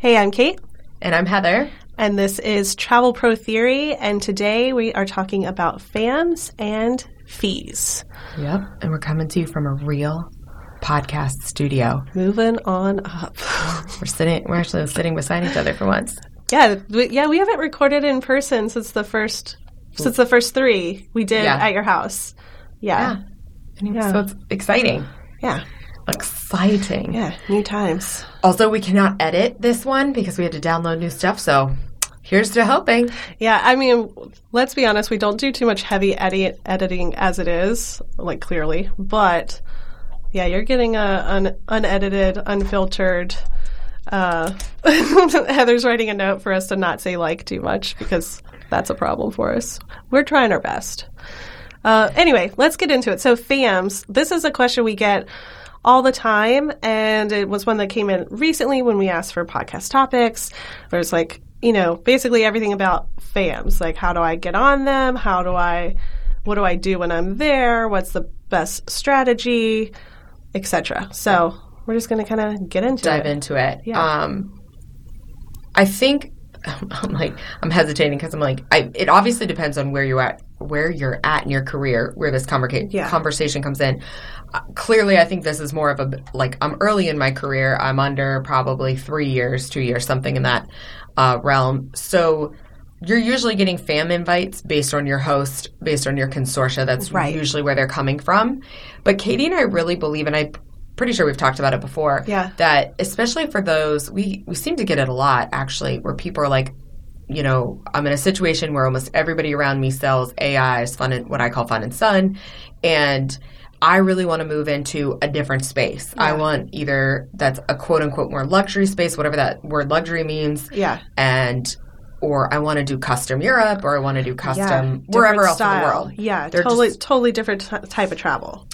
Hey, I'm Kate. And I'm Heather. And this is Travel Pro Theory. And today we are talking about FAMs and fees. Yep. And we're coming to you from a real podcast studio. Moving on up. we're sitting, we're actually sitting beside each other for once. Yeah. We, yeah. We haven't recorded in person since the first, since the first three we did yeah. at your house. Yeah. yeah. yeah. So it's exciting. Yeah. Exciting. Yeah, new times. Also, we cannot edit this one because we had to download new stuff. So here's to hoping. Yeah, I mean, let's be honest, we don't do too much heavy edit- editing as it is, like clearly. But yeah, you're getting a an unedited, unfiltered. Uh, Heather's writing a note for us to not say like too much because that's a problem for us. We're trying our best. Uh, anyway, let's get into it. So, FAMs, this is a question we get all the time. And it was one that came in recently when we asked for podcast topics. There's like, you know, basically everything about FAMs. Like, how do I get on them? How do I, what do I do when I'm there? What's the best strategy, etc. So we're just going to kind of get into dive it. into it. Yeah. Um, I think I'm like I'm hesitating because I'm like I, it obviously depends on where you're at where you're at in your career where this conversa- yeah. conversation comes in clearly i think this is more of a like i'm early in my career i'm under probably three years two years something in that uh, realm so you're usually getting fam invites based on your host based on your consortia that's right. usually where they're coming from but katie and i really believe and i pretty sure we've talked about it before. Yeah. That especially for those we we seem to get it a lot actually, where people are like, you know, I'm in a situation where almost everybody around me sells AIs, fun and what I call fun and sun, and I really want to move into a different space. Yeah. I want either that's a quote unquote more luxury space, whatever that word luxury means. Yeah. And or I want to do custom Europe, or I want to do custom yeah, wherever else style. in the world. Yeah, They're totally, just, totally different t- type of travel.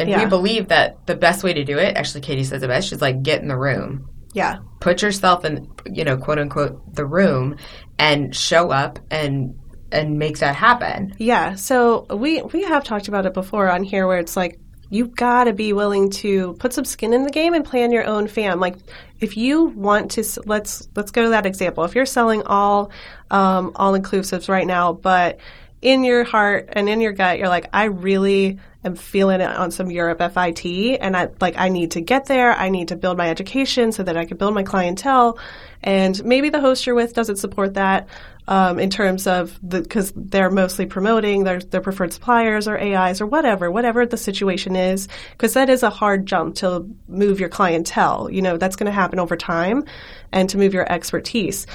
And yeah. we believe that the best way to do it, actually, Katie says it best, she's like, get in the room. Yeah. Put yourself in, you know, quote unquote, the room and show up and and make that happen. Yeah. So we we have talked about it before on here where it's like you've got to be willing to put some skin in the game and plan your own fam. Like if you want to let's let's go to that example. If you're selling all um, all inclusives right now, but in your heart and in your gut, you're like, I really am feeling it on some Europe FIT, and I like I need to get there. I need to build my education so that I can build my clientele. And maybe the host you're with doesn't support that um, in terms of the because they're mostly promoting their their preferred suppliers or AIs or whatever, whatever the situation is. Because that is a hard jump to move your clientele. You know that's going to happen over time, and to move your expertise.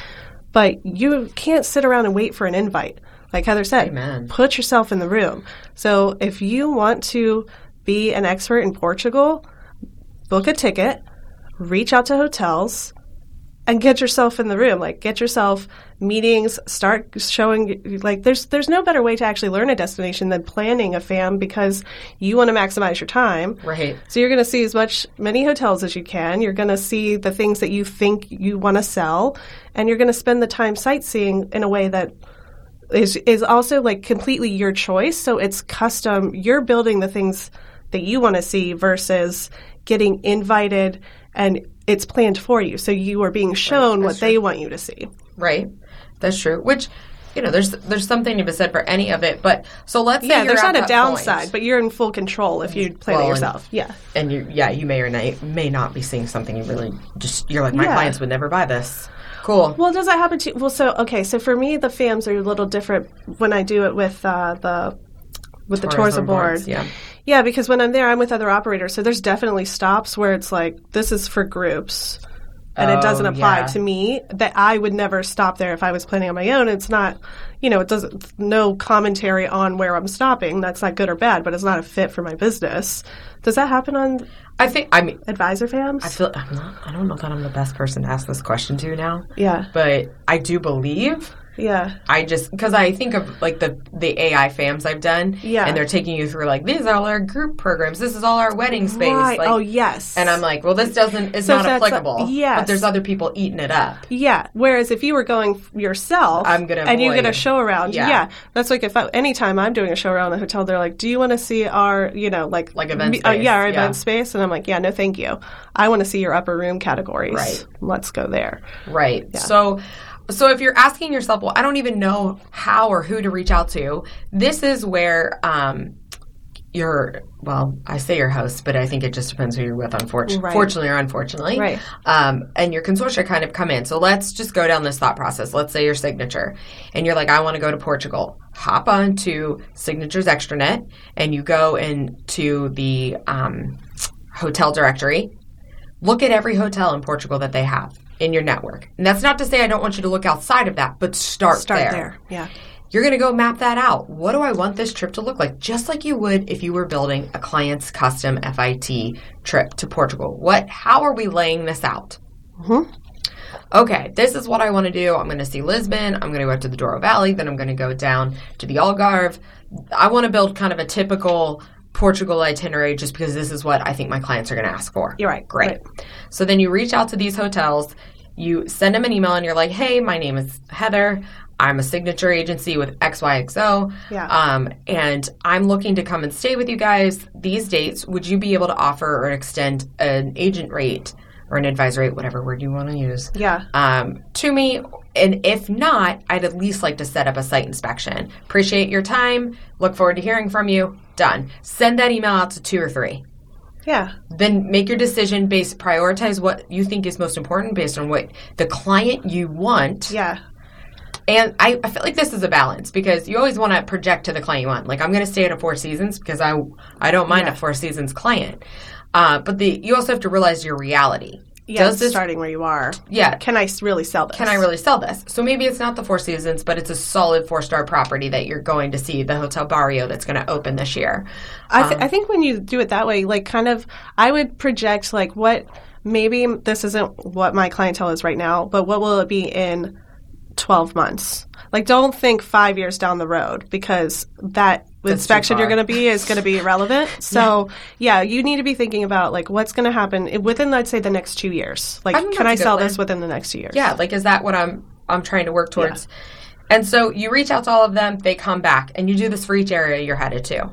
But you can't sit around and wait for an invite like Heather said, Amen. put yourself in the room. So if you want to be an expert in Portugal, book a ticket, reach out to hotels, and get yourself in the room. Like get yourself meetings, start showing like there's there's no better way to actually learn a destination than planning a fam because you want to maximize your time. Right. So you're going to see as much many hotels as you can. You're going to see the things that you think you want to sell and you're going to spend the time sightseeing in a way that is is also like completely your choice. So it's custom. You're building the things that you want to see versus getting invited and it's planned for you. So you are being shown right, what true. they want you to see. Right. That's true. Which you know, there's there's something to be said for any of it, but so let's yeah, there's not a downside, point. but you're in full control if you plan well, it yourself. And, yeah, and you yeah, you may or may, may not be seeing something you really just you're like my yeah. clients would never buy this. Cool. Well, does that happen to? Well, so okay, so for me, the FAMs are a little different when I do it with uh, the with the tours aboard. Boards, yeah. Yeah, because when I'm there, I'm with other operators, so there's definitely stops where it's like this is for groups, and oh, it doesn't oh, apply yeah. to me. That I would never stop there if I was planning on my own. It's not, you know, it doesn't no commentary on where I'm stopping. That's not good or bad, but it's not a fit for my business. Does that happen on I think I mean advisor fams. I feel I'm not. I don't know that I'm the best person to ask this question to now. Yeah, but I do believe Yeah. I just because I think of like the the AI fams I've done, Yeah. and they're taking you through like these are all our group programs. This is all our wedding space. Right. Like, oh yes. and I'm like, well, this doesn't is So not applicable. yes. but there's other people eating it up. Yeah. Whereas if you were going yourself, I'm gonna and you get a show around. Yeah. Yeah. That's like if I, anytime I'm doing a show around the hotel, they're like, "Do you want to see our, you know, like Like event uh, yeah, our yeah. event space?" And I'm like, "Yeah, no, thank you. I want to see your upper room categories. Right. Let's go there." Right. So so if you're asking yourself, well, I don't even know how or who to reach out to, this is where um your well, I say your host, but I think it just depends who you're with, unfortunately, Right. fortunately or unfortunately. Right. Um, and your consortia kind of come in. So let's just go down this thought process. Let's say your signature, and you're like, I want to go to Portugal. Hop onto Signature's extranet, and you go into the um, hotel directory, look at every hotel in Portugal that they have in your network. And that's not to say I don't want you to look outside of that, but start, Start there. there. Yeah. You're going to go map that out. What do I want this trip to look like? Just like you would if you were building a client's custom FIT trip to Portugal. What how are we laying this out? Mhm. Okay, this is what I want to do. I'm going to see Lisbon. I'm going to go up to the Douro Valley. Then I'm going to go down to the Algarve. I want to build kind of a typical Portugal itinerary just because this is what I think my clients are going to ask for. You're right. Great. Right. So then you reach out to these hotels, you send them an email, and you're like, hey, my name is Heather. I'm a signature agency with XYXO. Yeah. Um, and I'm looking to come and stay with you guys these dates. Would you be able to offer or extend an agent rate or an advisor rate, whatever word you want to use? Yeah. um, to me. And if not, I'd at least like to set up a site inspection. Appreciate your time. Look forward to hearing from you. Done. Send that email out to two or three. Yeah. Then make your decision based, prioritize what you think is most important based on what the client you want. Yeah. And I, I feel like this is a balance because you always want to project to the client you want. Like I'm going to stay at a Four Seasons because I I don't mind Yeah. a Four Seasons client. Uh, but the you also have to realize your reality. Yeah. Does this starting where you are. yeah Can I really sell this? can I really sell this? So maybe it's not the Four Seasons, but it's a solid four star property that you're going to see, the Hotel Barrio that's going to open this year. I, Um, th- I think when you do it that way, like kind of, I would project like what maybe this isn't what my clientele is right now, but what will it be in 12 months? Like, don't think five years down the road because that too inspection you're going to be is going to be irrelevant. So, yeah. you need to be thinking about like what's going to happen within, I'd say, the next two years. Like, I can that's I sell plan. this within the next two years? Yeah, like is that what I'm I'm trying to work towards? And so you reach out to all of them, they come back, and you do this for each area you're headed to.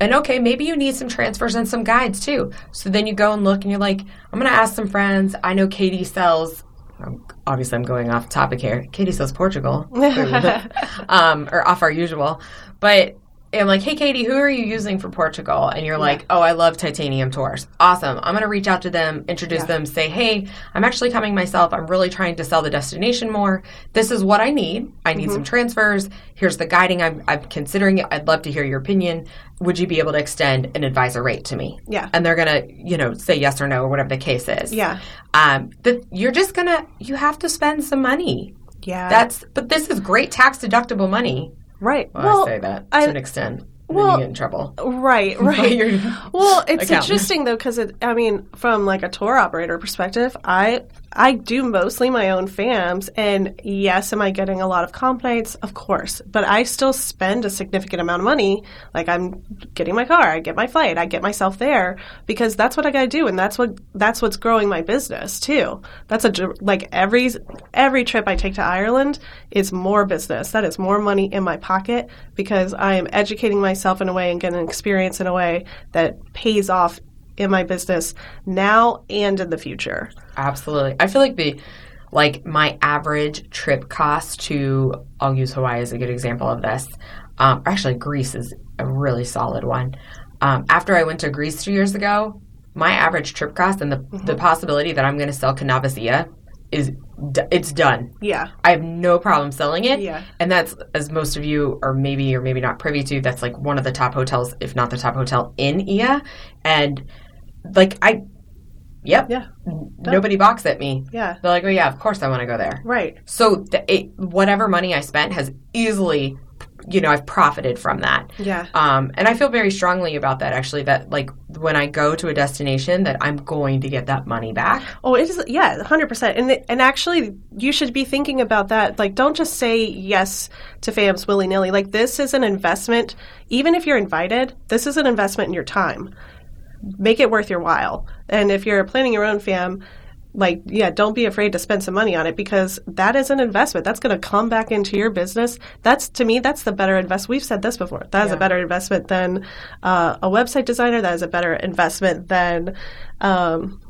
And okay, maybe you need some transfers and some guides too. So then you go and look, and you're like, I'm going to ask some friends. I know Katie sells. Um, Obviously, I'm going off topic here. Katie says Portugal, um, or off our usual. But I'm like, hey, Katie, who are you using for Portugal? And you're like, oh, I love titanium tours. Awesome. I'm going to reach out to them, introduce Yeah. them, say, hey, I'm actually coming myself. I'm really trying to sell the destination more. This is what I need. I need some transfers. Here's the guiding. I'm, I'm considering it. I'd love to hear your opinion. Would you be able to extend an advisor rate to me? Yeah. And they're going to, you know, say yes or no or whatever the case is. Yeah. Um, but you're just going to, you have to spend some money. Yeah. That's, but this is great tax deductible money. Right. Well, I say that to I- an extent. Well, you get in trouble. Right, right. Well, it's accountant. interesting though because it. I mean, from like a tour operator perspective, I I do mostly my own FAMs, and yes, am I getting a lot of complaints? Of course, but I still spend a significant amount of money. Like I'm getting my car, I get my flight, I get myself there because that's what I got to do, and that's what that's what's growing my business too. That's a like every every trip I take to Ireland is more business. That is more money in my pocket because I am educating myself in a way and getting experience in a way that pays off in my business now and in the future. Absolutely. I feel like the like my average trip cost to I'll use Hawaii as a good example of this. Um, actually, Greece is a really solid one. Um, after I went to Greece two years ago, my average trip cost and the, the possibility that I'm going to sell Canaves Oia is d- it's done. Yeah. I have no problem selling it. Yeah. And that's, as most of you are maybe or maybe not privy to, that's like one of the top hotels, if not the top hotel in Oia. And like, I, yep, Yeah. nobody balks at me. Yeah. They're like, oh, yeah, of course I want to go there. Right. So the, it, whatever money I spent has easily you know I've profited from that. Yeah. Um, and I feel very strongly about that actually. That like when I go to a destination, that I'm going to get that money back. Oh, it is yeah, hundred percent. And and actually, you should be thinking about that. Like, don't just say yes to FAMs willy nilly. Like, this is an investment. Even if you're invited, this is an investment in your time. Make it worth your while. And if you're planning your own FAM like yeah don't be afraid to spend some money on it because that is an investment. That's going to come back into your business. That's to me that's the better investment we've said this before that is yeah. a better investment than uh, a website designer. That is a better investment than um,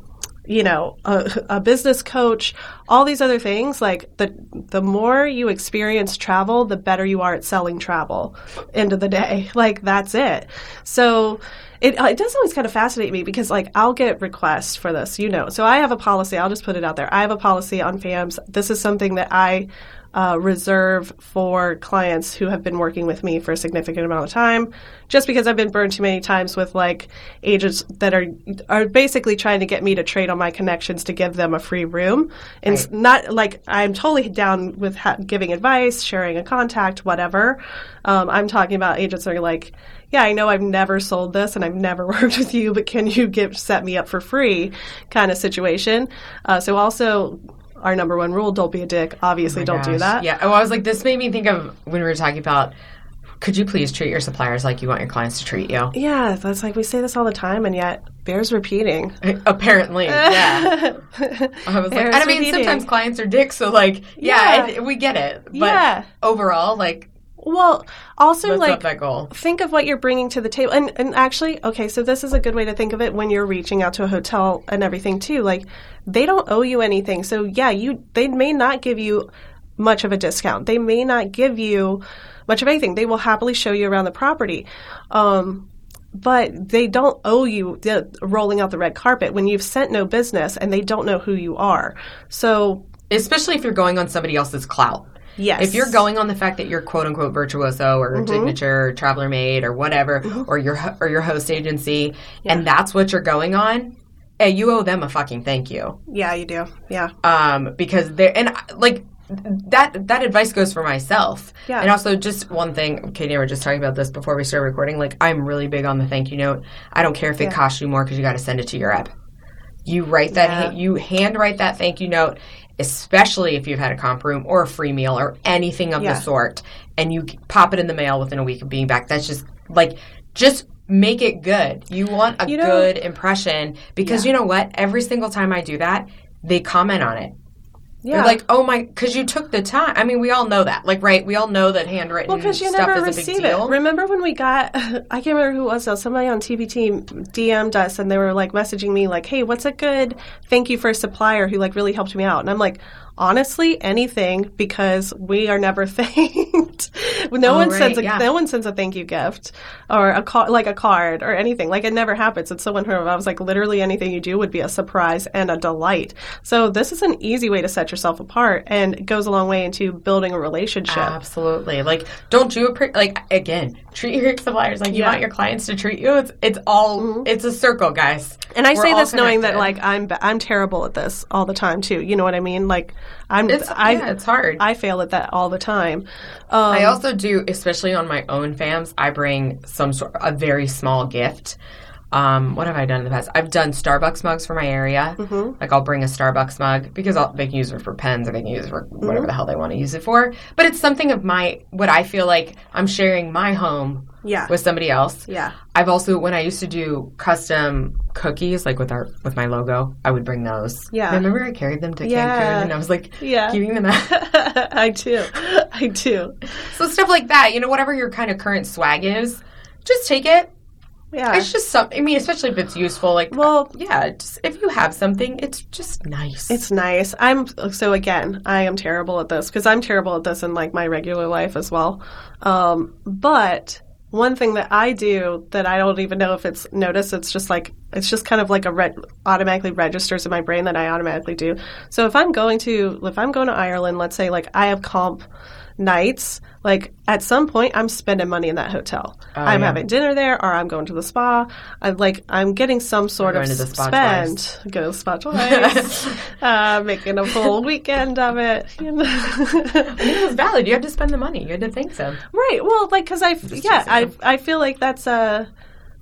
you know a, a, business coach all these other things. Like the the more you experience travel the better you are at selling travel. End of the day. Like that's it. So it, it does always kind of fascinate me because like I'll get requests for this, you know. So I have a policy. I'll just put it out there. I have a policy on FAMs. This is something that I uh, reserve for clients who have been working with me for a significant amount of time. Just because I've been burned too many times with like agents that are are basically trying to get me to trade on my connections to give them a free room, and right. not like I'm totally down with ha- giving advice, sharing a contact, whatever. Um, I'm talking about agents that are like, yeah, I know I've never sold this and I've never worked with you, but can you give set me up for free kind of situation. Uh, so also our number one rule don't be a dick obviously oh don't gosh. do that yeah oh i was like this made me think of when we were talking about could you please treat your suppliers like you want your clients to treat you yeah that's like we say this all the time and yet bears repeating apparently yeah i was bears like i mean repeating. sometimes clients are dicks so like yeah, yeah. we get it but yeah. overall like well, also like that goal. think of what you're bringing to the table, and and actually, okay, so this is a good way to think of it when you're reaching out to a hotel and everything too. Like they don't owe you anything, so yeah, you they may not give you much of a discount. They may not give you much of anything. They will happily show you around the property. Um, but they don't owe you the, rolling out the red carpet when you've sent no business and they don't know who you are. So, especially if you're going on somebody else's clout. Yes. If you're going on the fact that you're quote unquote virtuoso or mm-hmm. signature or traveler made or whatever, mm-hmm. or your or your host agency, yeah. and that's what you're going on, hey, you owe them a fucking thank you. Yeah, you do. Yeah. Um, because they're and like that that advice goes for myself. Yeah. And also just one thing, Katie and I were just talking about this before we started recording. Like I'm really big on the thank you note. I don't care if it yeah. costs you more because you got to send it to your app. You write that, yeah. you handwrite that thank you note, especially if you've had a comp room or a free meal or anything of yeah. the sort, and you pop it in the mail within a week of being back. That's just like, just make it good. You want a you know, good impression because yeah. you know what? Every single time I do that, they comment on it. Yeah. They're like, oh my, because you took the time. I mean, we all know that. Like, right? We all know that handwritten well, because you never receive it. Remember when we got, I can't remember who it was, though, somebody on TPT DM'd us and they were like messaging me, like, hey, what's a good thank you for a supplier who like really helped me out? And I'm like, honestly anything because we are never thanked. no oh, one right, sends a yeah. no one sends a thank you gift or a card like a card or anything. Like it never happens. It's so unheard of. I was like, literally anything you do would be a surprise and a delight. So this is an easy way to set yourself apart and it goes a long way into building a relationship. Absolutely. Like don't you appre- like again treat your suppliers like you yeah. want your clients to treat you. It's it's all mm-hmm. it's a circle, guys. And I We're say this knowing that like I'm I'm terrible at this all the time too. You know what I mean? Like I'm it's, I, yeah, it's hard. I fail at that all the time. Um, I also do, especially on my own fams. I bring some sort a very small gift. Um, what have I done in the past? I've done Starbucks mugs for my area. Mm-hmm. Like I'll bring a Starbucks mug because I'll, they can use it for pens or they can use it for whatever mm-hmm. the hell they want to use it for. But it's something of my what I feel like I'm sharing my home yeah. with somebody else. Yeah. I've also when I used to do custom cookies like with our with my logo, I would bring those. Yeah. I Remember I carried them to yeah. Cancun and I was like yeah. keeping them out. I do. I do. So stuff like that, you know, whatever your kind of current swag is, just take it. Yeah. It's just something I mean, especially if it's useful, like well yeah, just if you have something, it's just nice. It's nice. I'm so again, I am terrible at this because I'm terrible at this in like my regular life as well. Um, but one thing that I do that I don't even know if it's noticed, it's just like it's just kind of like a re- automatically registers in my brain that I automatically do. So if I'm going to if I'm going to Ireland, let's say like I have comp nights, like at some point I'm spending money in that hotel. Oh, I'm yeah. having dinner there or I'm going to the spa. I'm like I'm getting some sort of going to the spa spend. Go to the spa twice. uh, making a full weekend of it. You know? it was valid. You had to spend the money. You had to think so. right. Well, like cuz I yeah, I I feel like that's a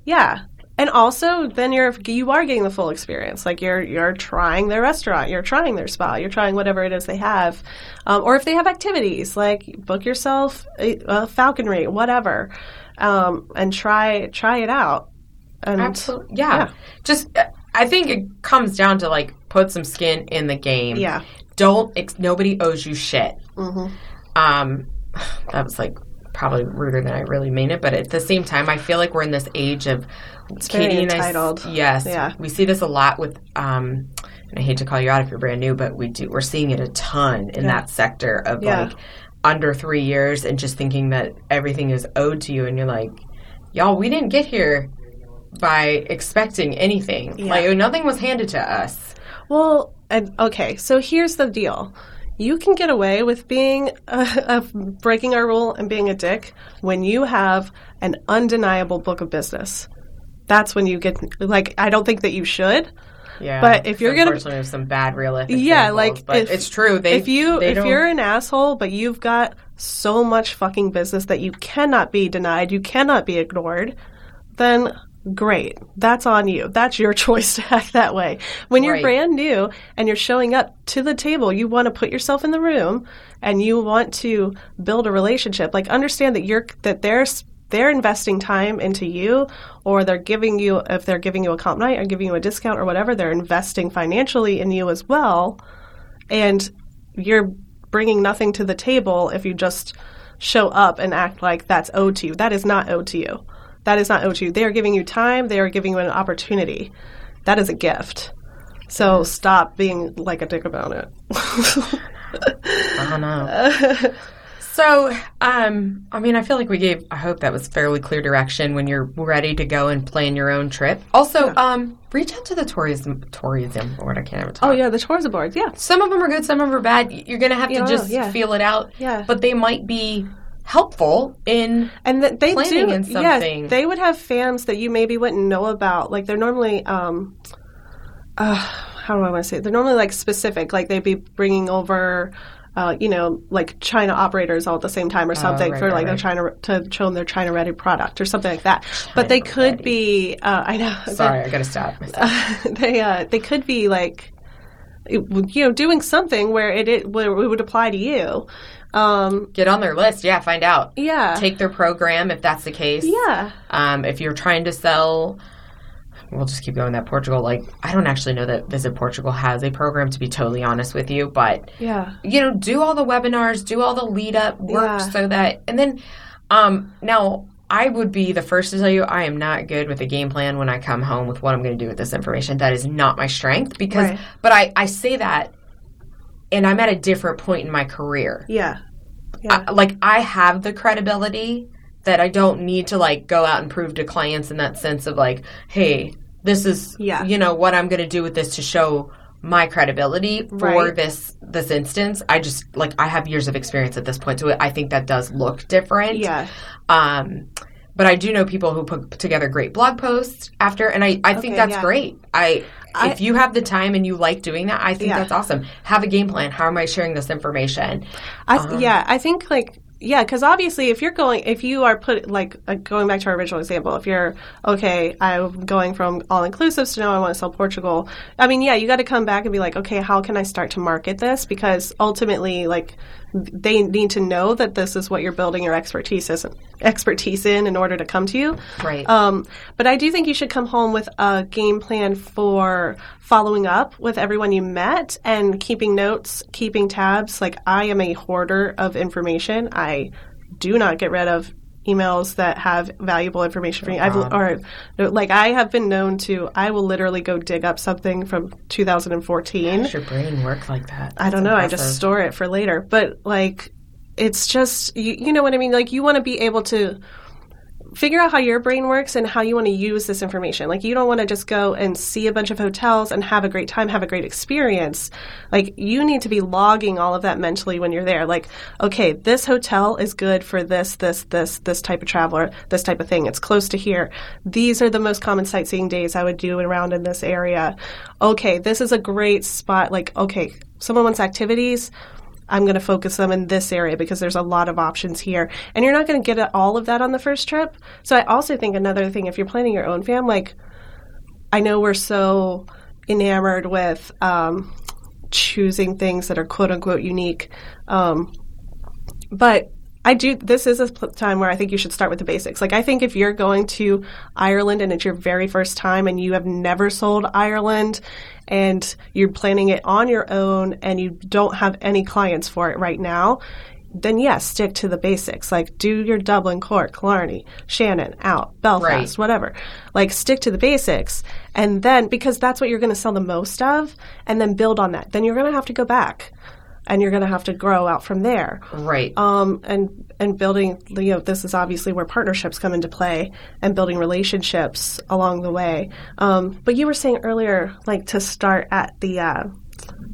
yeah. And also, then you're you are getting the full experience. Like you're you're trying their restaurant, you're trying their spa, you're trying whatever it is they have, um, or if they have activities like book yourself a, a falconry, whatever, um, and try try it out. And Absolutely. Yeah. yeah. Just, uh, I think it comes down to like put some skin in the game. Yeah. Don't, ex- nobody owes you shit. Mhm. Um, that was like probably ruder than I really mean it, but at the same time, I feel like we're in this age of very Katie and I yes. Yeah. We see this a lot with, um, and I hate to call you out if you're brand new, but we do, we're seeing it a ton in Yeah. that sector of Yeah. like under three years and just thinking that everything is owed to you. And you're like, y'all, we didn't get here by expecting anything. Yeah. Like nothing was handed to us. Well, and, okay, so here's the deal. You can get away with being uh, breaking our rule and being a dick when you have an undeniable book of business. That's when you get like I don't think that you should. Yeah, But if you're gonna- there's some bad real life. Yeah, like, but if- it's true. They, if you if don't- you're an asshole but you've got so much fucking business that you cannot be denied, you cannot be ignored, then great. That's on you. That's your choice to act that way. When you're Right. brand new and you're showing up to the table, you want to put yourself in the room and you want to build a relationship. Like understand that you're that there's they're investing time into you or they're giving you if they're giving you a comp night or giving you a discount or whatever, they're investing financially in you as well and you're bringing nothing to the table if you just show up and act like that's owed to you. That is not owed to you. That is not owed to you. They are giving you time, they are giving you an opportunity. That is a gift. So stop being like a dick about it. I don't know. so, um, I mean, I feel like we gave. I hope that was fairly clear direction when you're ready to go and plan your own trip. Also, um, reach out to the tourism tourism board. I can't ever talk. oh yeah, the tourism board. Yeah. Some of them are good, some of them are bad. You're gonna have to Yeah, just yeah. feel it out. Yeah. But they might be helpful in And th- they Planning do, in yeah, something. they would have fams that you maybe wouldn't know about. Like they're normally, um, uh, how do I want to say? it? They're normally like specific. Like they'd be bringing over, uh, you know, like China operators all at the same time or something Oh, right, for right, like their right. China to show them their China ready product or something like that. but they could ready. be. Uh, I know. Sorry, I gotta stop myself. they uh, they could be like you know doing something where it, it where it would apply to you. Um, Get on their list. Yeah, find out. yeah. Take their program if that's the case. yeah. Um, if you're trying to sell, we'll just keep going that Portugal. Like, I don't actually know that Visit Portugal has a program, to be totally honest with you. But Yeah. you know, do all the webinars, do all the lead up work, Yeah. so that, and then, um, now. I would be the first to tell you I am not good with a game plan when I come home with what I'm going to do with this information. That is not my strength because, Right. but I, I say that and I'm at a different point in my career. Yeah. Yeah. I, like I have the credibility that I don't need to like go out and prove to clients in that sense of like, hey, this is Yeah. you know what I'm going to do with this to show my credibility for Right. this this instance. I just like I have years of experience at this point, so I think that does look different. yeah. Um, but I do know people who put together great blog posts after, and I, I think Okay, that's yeah. great. I, I- if you have the time and you like doing that, I think Yeah. that's awesome. Have a game plan. How am I sharing this information? I Uh-huh. yeah, I think like yeah, because obviously, if you're going, if you are put like uh, going back to our original example, if you're okay, I'm going from all inclusives to now I want to sell Portugal. I mean, yeah, you got to come back and be like, okay, how can I start to market this? Because ultimately, like they need to know that this is what you're building your expertise is, expertise in in order to come to you. Right. Um, but I do think you should come home with a game plan for following up with everyone you met and keeping notes, keeping tabs. Like I am a hoarder of information. I do not get rid of emails that have valuable information for me. I've uh-huh. or like I have been known to. I will literally go dig up something from 2014. Does your brain work like that? I don't That's know. I just store it for later. But like, it's just you, you know what I mean. Like you want to be able to figure out how your brain works and how you want to use this information. Like you don't want to just go and see a bunch of hotels and have a great time, have a great experience. Like you need to be logging all of that mentally when you're there. Like, okay, this hotel is good for this, this, this, this type of traveler, this type of thing. It's close to here. These are the most common sightseeing days I would do around in this area. Okay, this is a great spot. Like, okay, someone wants activities I'm going to focus them in this area because there's a lot of options here. And you're not going to get all of that on the first trip. So I also think another thing, if you're planning your own fam, like I know we're so enamored with um, choosing things that are quote unquote unique. Um, but I do. This is a time where I think you should start with the basics. Like, I think if you're going to Ireland and it's your very first time and you have never sold Ireland and you're planning it on your own and you don't have any clients for it right now, then yes, stick to the basics. Like do your Dublin, Cork, Killarney, Shannon, out, Belfast, right. whatever. Like stick to the basics. And then because that's what you're going to sell the most of and then build on that. Then you're going to have to go back and you're going to have to grow out from there. Right. Um, and and building, you know, this is obviously where partnerships come into play and building relationships along the way. Um, but you were saying earlier, like to start at the uh,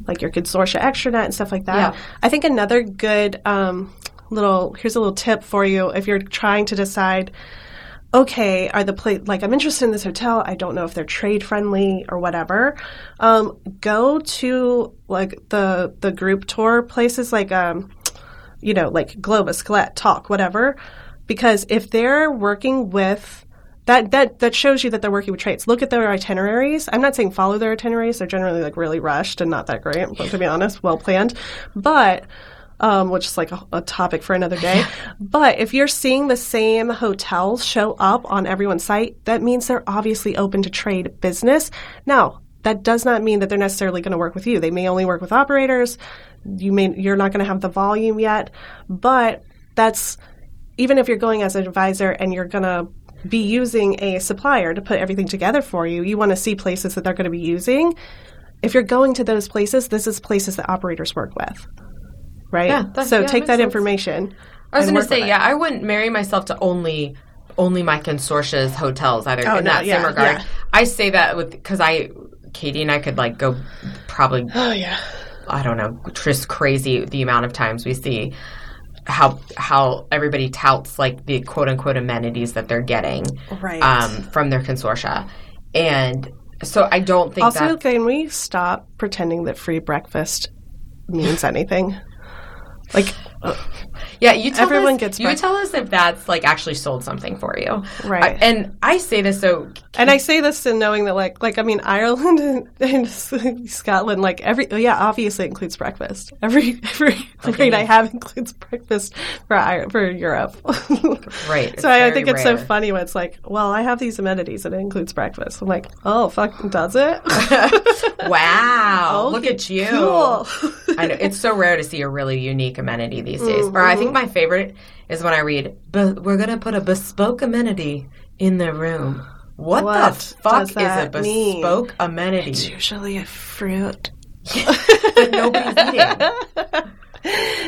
like your consortia extranet and stuff like that. Yeah. I think another good um, little here's a little tip for you if you're trying to decide okay, are the place like I'm interested in this hotel? I don't know if they're trade friendly or whatever. Um, go to like the the group tour places like um, you know, like Globus, Colette, Tauck, whatever. Because if they're working with that that that shows you that they're working with trades. Look at their itineraries. I'm not saying follow their itineraries. They're generally like really rushed and not that great, But to be honest, well planned. But um, which is like a, a topic for another day. but if you're seeing the same hotels show up on everyone's site, that means they're obviously open to trade business. Now, that does not mean that they're necessarily going to work with you. They may only work with operators. You may you're not going to have the volume yet, but that's even if you're going as an advisor and you're going to be using a supplier to put everything together for you, you want to see places that they're going to be using. If you're going to those places, this is places that operators work with right? Yeah, that, so yeah, take that sense. information. I was going to say, yeah, I wouldn't marry myself to only only my consortia's hotels either. Oh, in no, that yeah, same regard, yeah. I say that with because I, Katie and I could like go probably. Oh yeah. I don't know, just crazy the amount of times we see how how everybody touts like the quote unquote amenities that they're getting right. um, from their consortia, and so I don't think. Also, can we stop pretending that free breakfast means anything? Like, yeah, you tell everyone us, gets. You tell us if that's like actually sold something for you, right? I, and I say this so, and I say this in knowing that like, like I mean, Ireland and, and Scotland, like every yeah, obviously includes breakfast. Every every okay. rate I have includes breakfast for for Europe, right? so I think it's so funny when it's like, well, I have these amenities and it includes breakfast. I'm like, oh, fuck, does it? wow, oh, look at you! Cool. I know it's so rare to see a really unique amenity these days. Mm-hmm. Or I think my favorite is when I read, "But we're gonna put a bespoke amenity in the room." What, what the fuck is a bespoke mean? amenity? It's usually a fruit. but nobody's eating.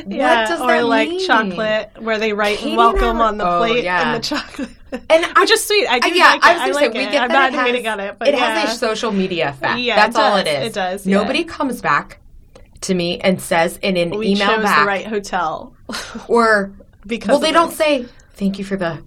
Yeah, or like mean? chocolate where they write Katie "welcome" on the oh, plate yeah. and the chocolate. And I'm just sweet. I do uh, yeah, like I, I like say, it. I'm not hating on it, but it yeah. has a social media effect. Yeah, that's all it is. It does. Nobody yeah. comes back to me and says in an we email chose back the right hotel, or because well, they don't say thank you for the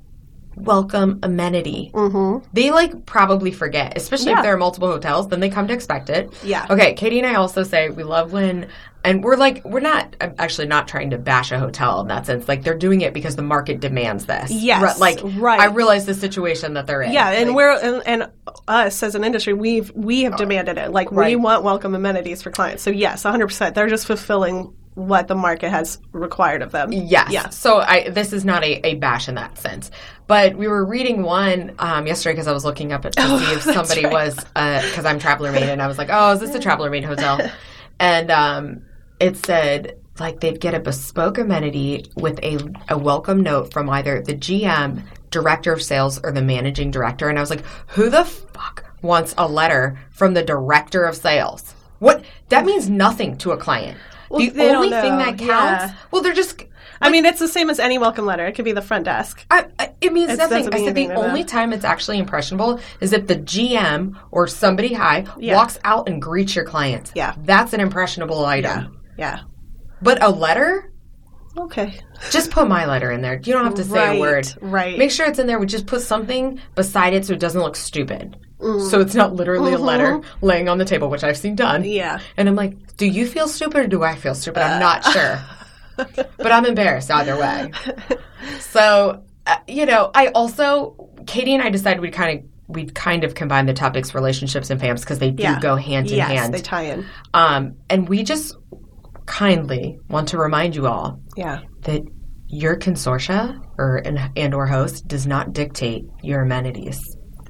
welcome amenity. Mm-hmm. They like probably forget, especially yeah. if there are multiple hotels. Then they come to expect it. Yeah. Okay. Katie and I also say we love when, and we're like we're not I'm actually not trying to bash a hotel in that sense. Like they're doing it because the market demands this. Yes. like right. I realize the situation that they're in. Yeah, and like, we're and, and, us as an industry, we've we have demanded it. Like right. we want welcome amenities for clients. So yes, 100. percent They're just fulfilling what the market has required of them. Yes. Yeah. So I, this is not a, a bash in that sense. But we were reading one um, yesterday because I was looking up it to oh, see if somebody right. was, because uh, I'm Traveler Made, and I was like, oh, is this a Traveler Made hotel? and um, it said, like, they'd get a bespoke amenity with a, a welcome note from either the GM, director of sales, or the managing director. And I was like, who the fuck wants a letter from the director of sales? What? That means nothing to a client. well, the only thing that counts. Yeah. Well, they're just. Like, I mean, it's the same as any welcome letter. It could be the front desk. I, I, it means it nothing. I said the only time it's actually impressionable is if the GM or somebody high yeah. walks out and greets your clients. Yeah, that's an impressionable item. Yeah. Yeah. But a letter, Okay. Just put my letter in there. You don't have to say right, a word. Right. Make sure it's in there. We just put something beside it so it doesn't look stupid. Mm. So it's not literally mm-hmm. a letter mm-hmm. laying on the table, which I've seen done. Yeah. And I'm like, do you feel stupid or do I feel stupid? I'm not uh. sure. but I'm embarrassed either way. So, uh, you know, I also, Katie and I decided we'd kind of we kind of combine the topics relationships and fams because they do yeah. go hand in yes, hand. They tie in. Um, and we just kindly want to remind you all yeah. that your consortia or and, and or host does not dictate your amenities.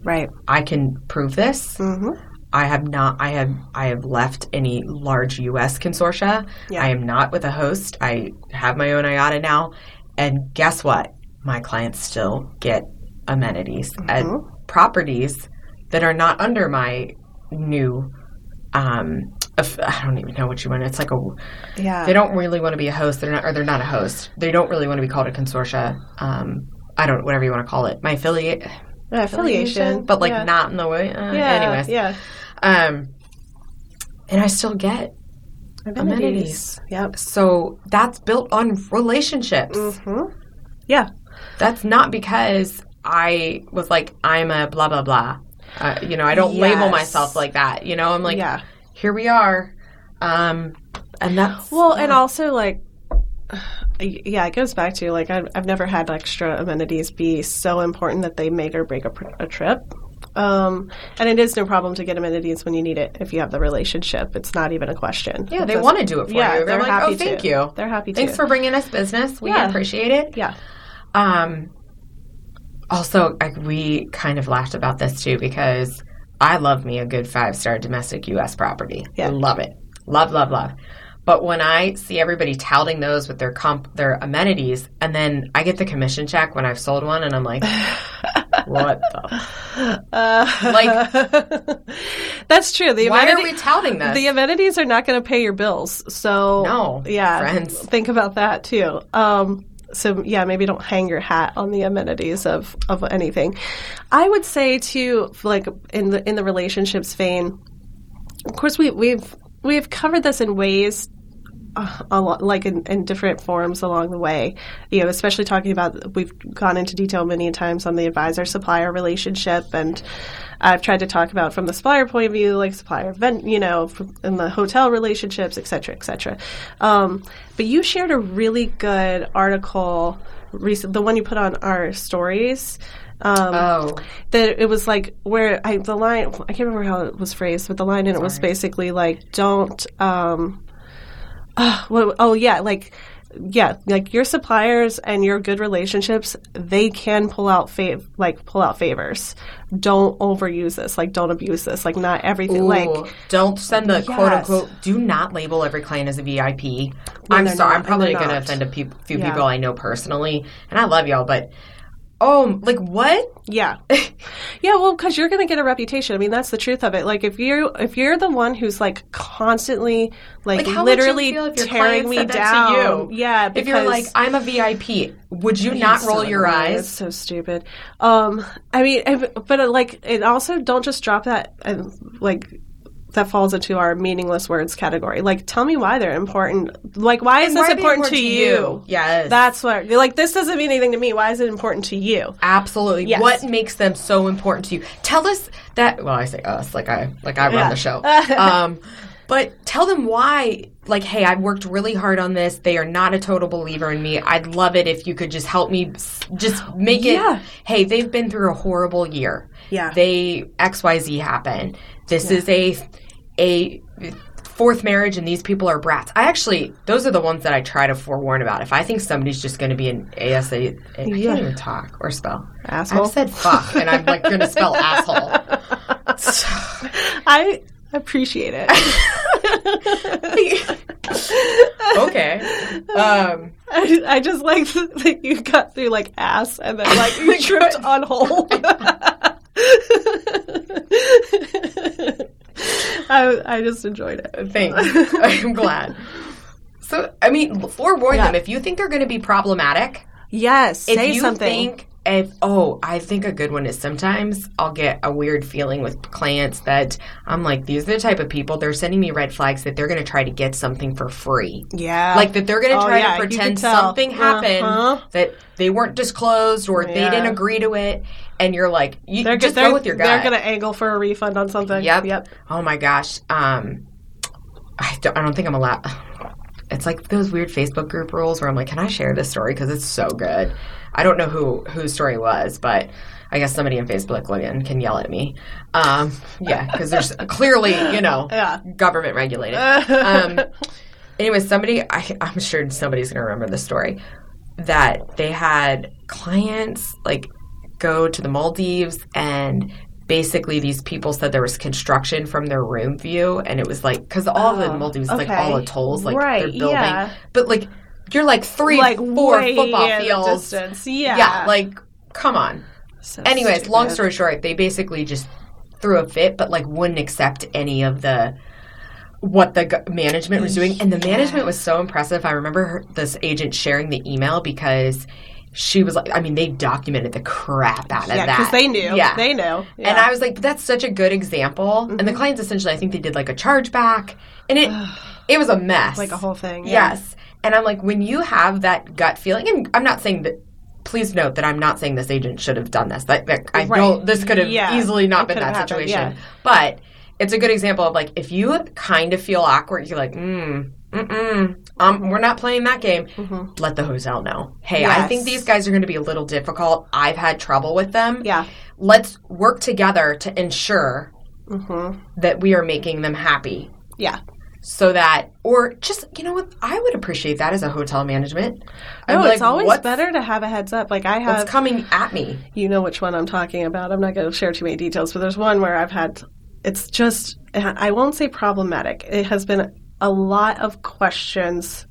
Right. I can prove this. Mm-hmm. I have not. I have. I have left any large U.S. consortia. Yeah. I am not with a host. I have my own IATA now, and guess what? My clients still get amenities mm-hmm. at properties that are not under my new um, I don't even know what you want. It's like a yeah. They don't really want to be a host. They're not, or they're not a host. They don't really want to be called a consortia. Um, I don't whatever you want to call it. My affiliate uh, affiliation, but like yeah. not in the way. Uh, yeah. Anyways, yeah. Um, and I still get amenities. amenities. Yep. So that's built on relationships. Mm-hmm. Yeah. That's not because I was like I'm a blah blah blah. Uh, you know, I don't yes. label myself like that. You know, I'm like, yeah here we are. Um, and that's well, and also like yeah, it goes back to like I've, I've never had extra amenities be so important that they make or break a, a trip. Um, and it is no problem to get amenities when you need it if you have the relationship. It's not even a question. Yeah, they want to do it for yeah, you. They're, they're like, oh, thank to. you. They're happy to. Thanks for bringing us business. We yeah. appreciate it. Yeah. Um, also, I, we kind of laughed about this too because – I love me a good five star domestic U.S. property. Yeah. Love it. Love, love, love. But when I see everybody touting those with their comp, their amenities, and then I get the commission check when I've sold one, and I'm like, what the? Uh, like, that's true. The why amenity- are we touting this? The amenities are not going to pay your bills. So no, yeah, friends, think about that too. Um, so yeah, maybe don't hang your hat on the amenities of of anything. I would say too, like in the in the relationships vein. Of course, we we've we've covered this in ways a lot, like in, in, different forms along the way. You know, especially talking about we've gone into detail many times on the advisor supplier relationship, and I've tried to talk about from the supplier point of view, like supplier event, you know, in the hotel relationships, et cetera, et cetera. Um, but you shared a really good article recent, the one you put on our stories. Um, oh, that it was like where I the line I can't remember how it was phrased, but the line in it was basically like don't um uh, well, oh yeah, like yeah, like your suppliers and your good relationships, they can pull out fav- like pull out favors. Don't overuse this. Like don't abuse this. Like not everything. Ooh, like don't send the yes. quote unquote. Do not label every client as a VIP. No, I'm sorry. Not, I'm probably going to offend a pe- few yeah. people I know personally, and I love y'all, but Oh, like what? Yeah, yeah. Well, because you're going to get a reputation. I mean, that's the truth of it. Like, if you if you're the one who's like constantly like, like literally tearing me down, yeah. if you're like, I'm a VIP, would you not roll so your eyes? It's so stupid. Um, I mean, but uh, like, and also don't just drop that and like that falls into our meaningless words category. Like, tell me why they're important. Like, why is and this why important, important, to, you? you? Yes. That's what, like, this doesn't mean anything to me. Why is it important to you? Absolutely. Yes. What makes them so important to you? Tell us that, well, I say us, like I, like I run yeah. the show. um, but tell them why, like, hey, I've worked really hard on this. They are not a total believer in me. I'd love it if you could just help me, just make it, yeah. hey, they've been through a horrible year. Yeah. They, XYZ happened. This yeah. is a, a fourth marriage and these people are brats. I actually, those are the ones that I try to forewarn about. If I think somebody's just going to be an ASA, I can't even talk or spell. Asshole. I said fuck, and I'm like going to spell asshole. So. I appreciate it. okay. Um, I, I, just like that you got through like ass and then like you tripped on hole. I, I just enjoyed it. Thanks. I'm glad. So I mean, forewarn yeah. them if you think they're going to be problematic. Yes, if you something. think if oh, I think a good one is sometimes I'll get a weird feeling with clients that I'm like, these are the type of people they're sending me red flags that they're going to try to get something for free. Yeah, like that they're going to oh, try yeah, to pretend something happened uh-huh. that they weren't disclosed or yeah. they didn't agree to it, and you're like, you they're, just go with your gut. They're going to angle for a refund on something. Yep. Yep. Oh my gosh. Um, I don't. I don't think I'm allowed. It's like those weird Facebook group rules where I'm like, can I share this story because it's so good. I don't know who whose story was, but I guess somebody in Facebook login can yell at me. Um, yeah, because there's clearly you know yeah. government regulated. Um, anyway, somebody I, I'm sure somebody's gonna remember the story that they had clients like go to the Maldives and basically these people said there was construction from their room view and it was like because all oh, the Maldives okay. like all the tolls like right, they're building yeah. but like you're like three like four football fields yeah yeah like come on so anyways stupid. long story short they basically just threw a fit but like wouldn't accept any of the what the management was doing and the management was so impressive i remember her, this agent sharing the email because she was like, I mean, they documented the crap out of yeah, that. because they knew. Yeah. They knew. Yeah. And I was like, that's such a good example. Mm-hmm. And the mm-hmm. clients essentially, I think they did like a chargeback. And it it was a mess. Like a whole thing. Yeah. Yes. And I'm like, when you have that gut feeling, and I'm not saying that please note that I'm not saying this agent should have done this. That, that I right. know this could have yeah. easily not it been that situation. Happened, yeah. But it's a good example of like if you kind of feel awkward, you're like, mm, mm-mm, um, we're not playing that game. Mm-hmm. Let the hotel know. Hey, yes. I think these guys are going to be a little difficult. I've had trouble with them. Yeah. Let's work together to ensure mm-hmm. that we are making them happy. Yeah. So that, or just, you know what? I would appreciate that as a hotel management. No, it's like, always better to have a heads up. Like I have. What's coming at me? You know which one I'm talking about. I'm not going to share too many details, but there's one where I've had, it's just, I won't say problematic. It has been a lot of questions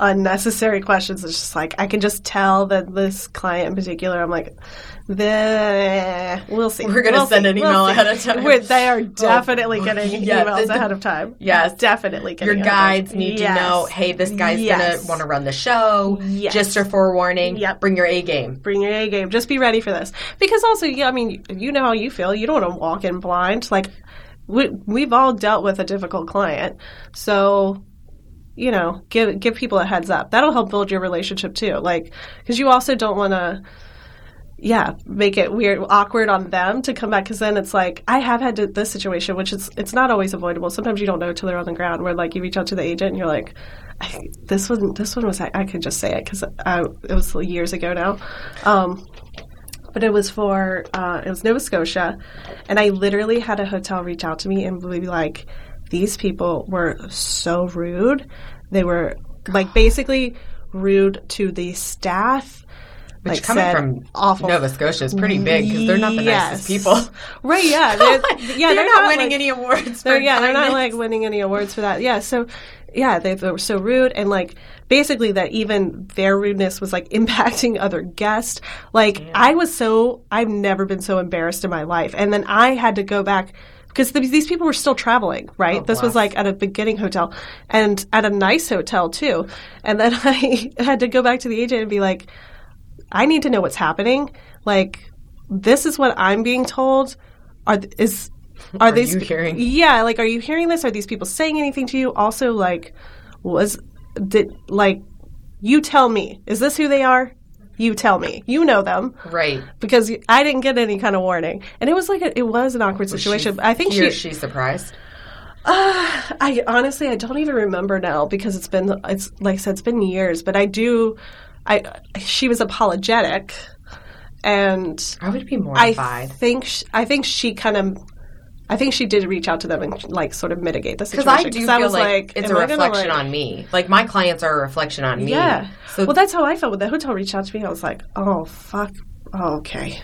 unnecessary questions. It's just like I can just tell that this client in particular, I'm like, the we'll see. We're gonna we'll send see. an email we'll ahead of time. We're, they are oh, definitely oh, getting yeah, emails the, ahead of time. Yes, definitely. Your guides need yes. to know. Hey, this guy's yes. gonna want to run the show. Yes. Just a forewarning. Yep. Bring your A game. Bring your A game. Just be ready for this. Because also, yeah, I mean, you know how you feel. You don't want to walk in blind. Like we, we've all dealt with a difficult client. So, you know, give give people a heads up. That'll help build your relationship too. Like, because you also don't want to, yeah, make it weird, awkward on them to come back. Because then it's like I have had this situation, which is it's not always avoidable. Sometimes you don't know till they're on the ground. Where like you reach out to the agent and you're like, this one, this one was I, I could just say it because it was years ago now. Um, but it was for uh, it was Nova Scotia, and I literally had a hotel reach out to me and be like, "These people were so rude. They were like basically rude to the staff." Which like coming said, from awful. Nova Scotia is pretty big because they're not the yes. nicest people, right? Yeah, they're, yeah, they're, they're not, not, winning like, any awards. They're, yeah, they're not like winning any awards for that. Yeah, so yeah, they, they were so rude and like basically that even their rudeness was like impacting other guests. Like yeah. I was so I've never been so embarrassed in my life, and then I had to go back because the, these people were still traveling, right? Oh, this was like at a beginning hotel and at a nice hotel too. And then I had to go back to the agent and be like, I need to know what's happening. Like, this is what I'm being told. Are is are, are these hearing? Yeah, like, are you hearing this? Are these people saying anything to you? Also, like, was did like you tell me. Is this who they are? You tell me. You know them. Right. Because i didn't get any kind of warning. And it was like a, it was an awkward was situation. She, i think she she surprised? Uh, I honestly I don't even remember now because it's been it's like I said it's been years. But I do I she was apologetic. And I would be mortified. I think she, I think she kind of I think she did reach out to them and like sort of mitigate the situation. Because I do feel like, like, it's a reflection like, on me. Like my clients are a reflection on me. Yeah. So well, that's how I felt when the hotel reached out to me. I was like, oh fuck. Oh, okay.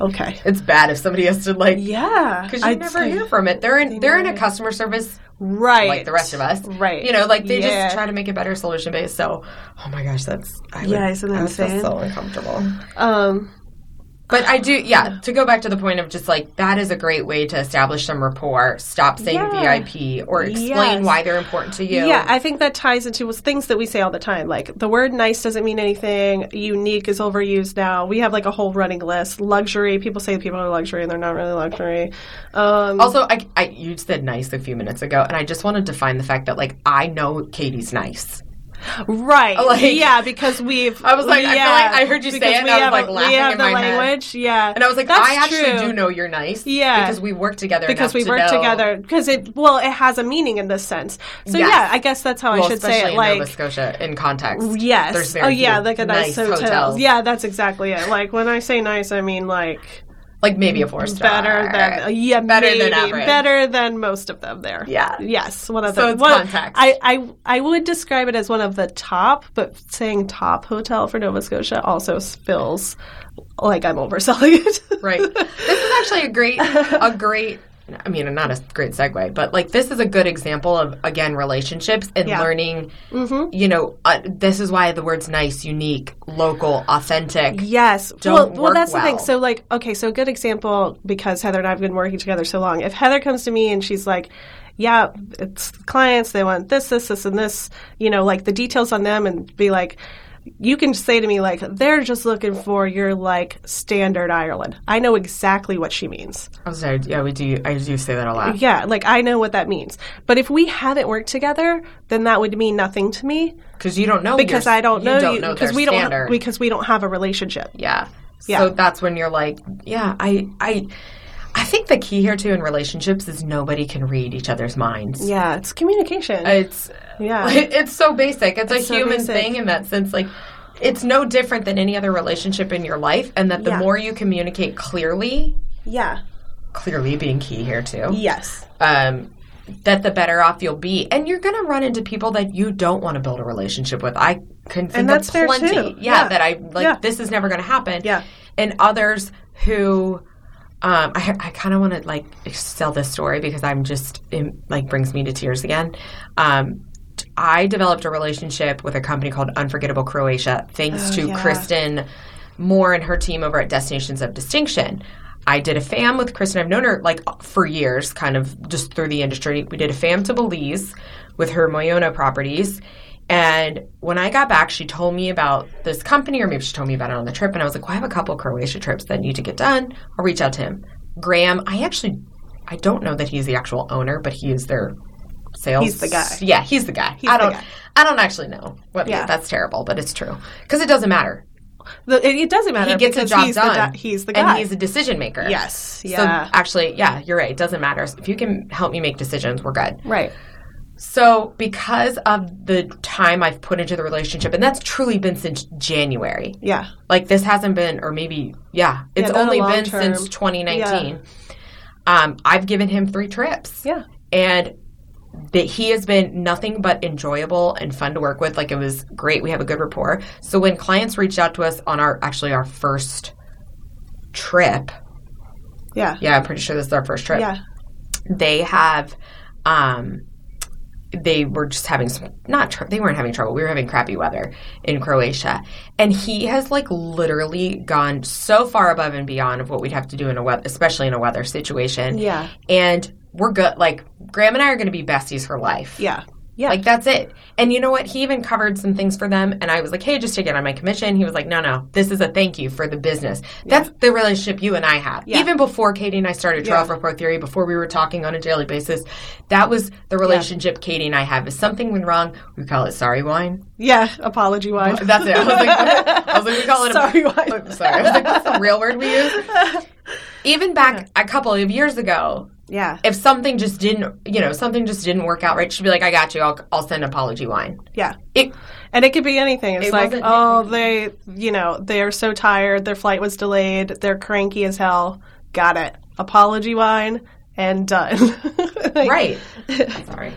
Okay. It's bad if somebody has to like yeah because you I, never I, hear from it. They're in they're in a customer service right like the rest of us right. You know, like they yeah. just try to make it better solution based. So oh my gosh, that's I yeah, would, isn't that insane? so uncomfortable. Um, But I do, yeah, to go back to the point of just like that is a great way to establish some rapport. Stop saying Yeah. VIP or explain Yes. why they're important to you. Yeah, I think that ties into things that we say all the time. Like the word nice doesn't mean anything. Unique is overused now. We have like a whole running list. Luxury, people say people are luxury and they're not really luxury. Um, Also, I, I you said nice a few minutes ago, and I just want to define the fact that like I know Katie's nice. Right. like- yeah, because we've. I was like, I feel yeah, like I heard you say it, and we I was, have, like, we laughing have in the my head. Yeah. And I was like, That's I actually true. do know you're nice. Yeah. Because we work together. because we to work know- together because it well it has a meaning in this sense so Yes. yeah i guess that's how Well, i should say it in like Nova Scotia in context. Yes. There's oh, very oh yeah, like a nice, hotel. Yeah, that's exactly it. Like when I say nice, I mean like Like maybe a four star. better than uh, yeah, Better maybe, than average. better than most of them there. Yeah. Yes, one of So the it's one, context. I, I I would describe it as one of the top, but saying top hotel for Nova Scotia also feels like I'm overselling it. Right. This is actually a great, a great. I mean, not a great segue, but like this is a good example of again relationships and Yeah. learning. Mhm. You know, uh, this is why the words nice, unique, local, authentic. Yes. well, well, that's the thing. So, like, okay, so a good example because Heather and I have been working together so long. If Heather comes to me and she's like, "Yeah, it's clients. They want this, this, this, and this," you know, like the details on them, and be like. You can say to me like they're just looking for your like standard Ireland. I know exactly what she means. I'm sorry. Yeah, we do. I do say that a lot. Yeah, like I know what that means. But if we haven't worked together, then that would mean nothing to me Because you don't know. because your- I don't you know don't you know because we don't standard. because we don't have a relationship. Yeah. Yeah. So that's when you're like, yeah, I, I, I think the key here too in relationships is nobody can read each other's minds. Yeah, it's communication. It's, Yeah. it's so basic. It's, It's a so human basic. thing in that sense. Like, it's no different than any other relationship in your life, and that the Yeah. more you communicate clearly, yeah. clearly being key here too. Yes. um, that the better off you'll be. And you're going to run into people that you don't want to build a relationship with. I can think that's of fair, plenty. too. Yeah, Yeah. that I like. Yeah. This is never going to happen. Yeah. and others who. Um, I, I kind of want to like sell this story because I'm just it, like brings me to tears again. Um, I developed a relationship with a company called Unforgettable Croatia thanks Oh, to yeah. Kristen Moore and her team over at Destinations of Distinction. I did a fam with Kristen. I've known her like for years, kind of just through the industry. We did a fam to Belize with her Moyona properties. And when I got back, she told me about this company, or maybe she told me about it on the trip. And I was like, well, I have a couple Croatia trips that need to get done. I'll reach out to him. Graham, I actually, I don't know that he's the actual owner, but he is their sales. He's the guy. Yeah, he's the guy. He's I don't. guy. I don't actually know. What, Yeah. that's terrible, but it's true because it doesn't matter. The, it, it doesn't matter He gets a job he's done. The, he's the guy. and he's a decision maker. yes. So Yeah. actually, yeah, you're right. It doesn't matter. If you can help me make decisions, we're good. right. So, because of the time I've put into the relationship, and that's truly been since January. Yeah. Like this hasn't been, or maybe, yeah, it's Yeah, only been term. since 2019. Um, I've given him three trips, Yeah. and that he has been nothing but enjoyable and fun to work with. Like it was great. We have a good rapport. So when clients reached out to us on our actually our first trip, Yeah. yeah, I'm pretty sure this is our first trip Yeah. they have um they were just having some not tr- they weren't having trouble we were having crappy weather in croatia and he has like literally gone so far above and beyond of what we'd have to do in a weather especially in a weather situation Yeah. and we're good like graham and i are going to be besties for life Yeah. Yeah. like that's it. And you know what? He even covered some things for them. And I was like, hey, just take it on my commission. He was like, no, no, this is a thank you for the business. That's the relationship you and I have. Yeah. Even before Katie and I started Trial Yeah. for Pro Theory, before we were talking on a daily basis, that was the relationship Katie and I have. If something went wrong, we call it sorry wine. yeah. Apology wine. That's it. I was like, I was like we call it Sorry a, wine. I'm sorry. I was like, that's the real word we use. Even back a couple of years ago, Yeah. if something just didn't, you know, something just didn't work out right, she'd be like, I got you. I'll, I'll send apology wine. Yeah. It, And it could be anything. It's It like, oh, they, you know, they're so tired. Their flight was delayed. They're cranky as hell. Got it. Apology wine and done. Like, right. Sorry.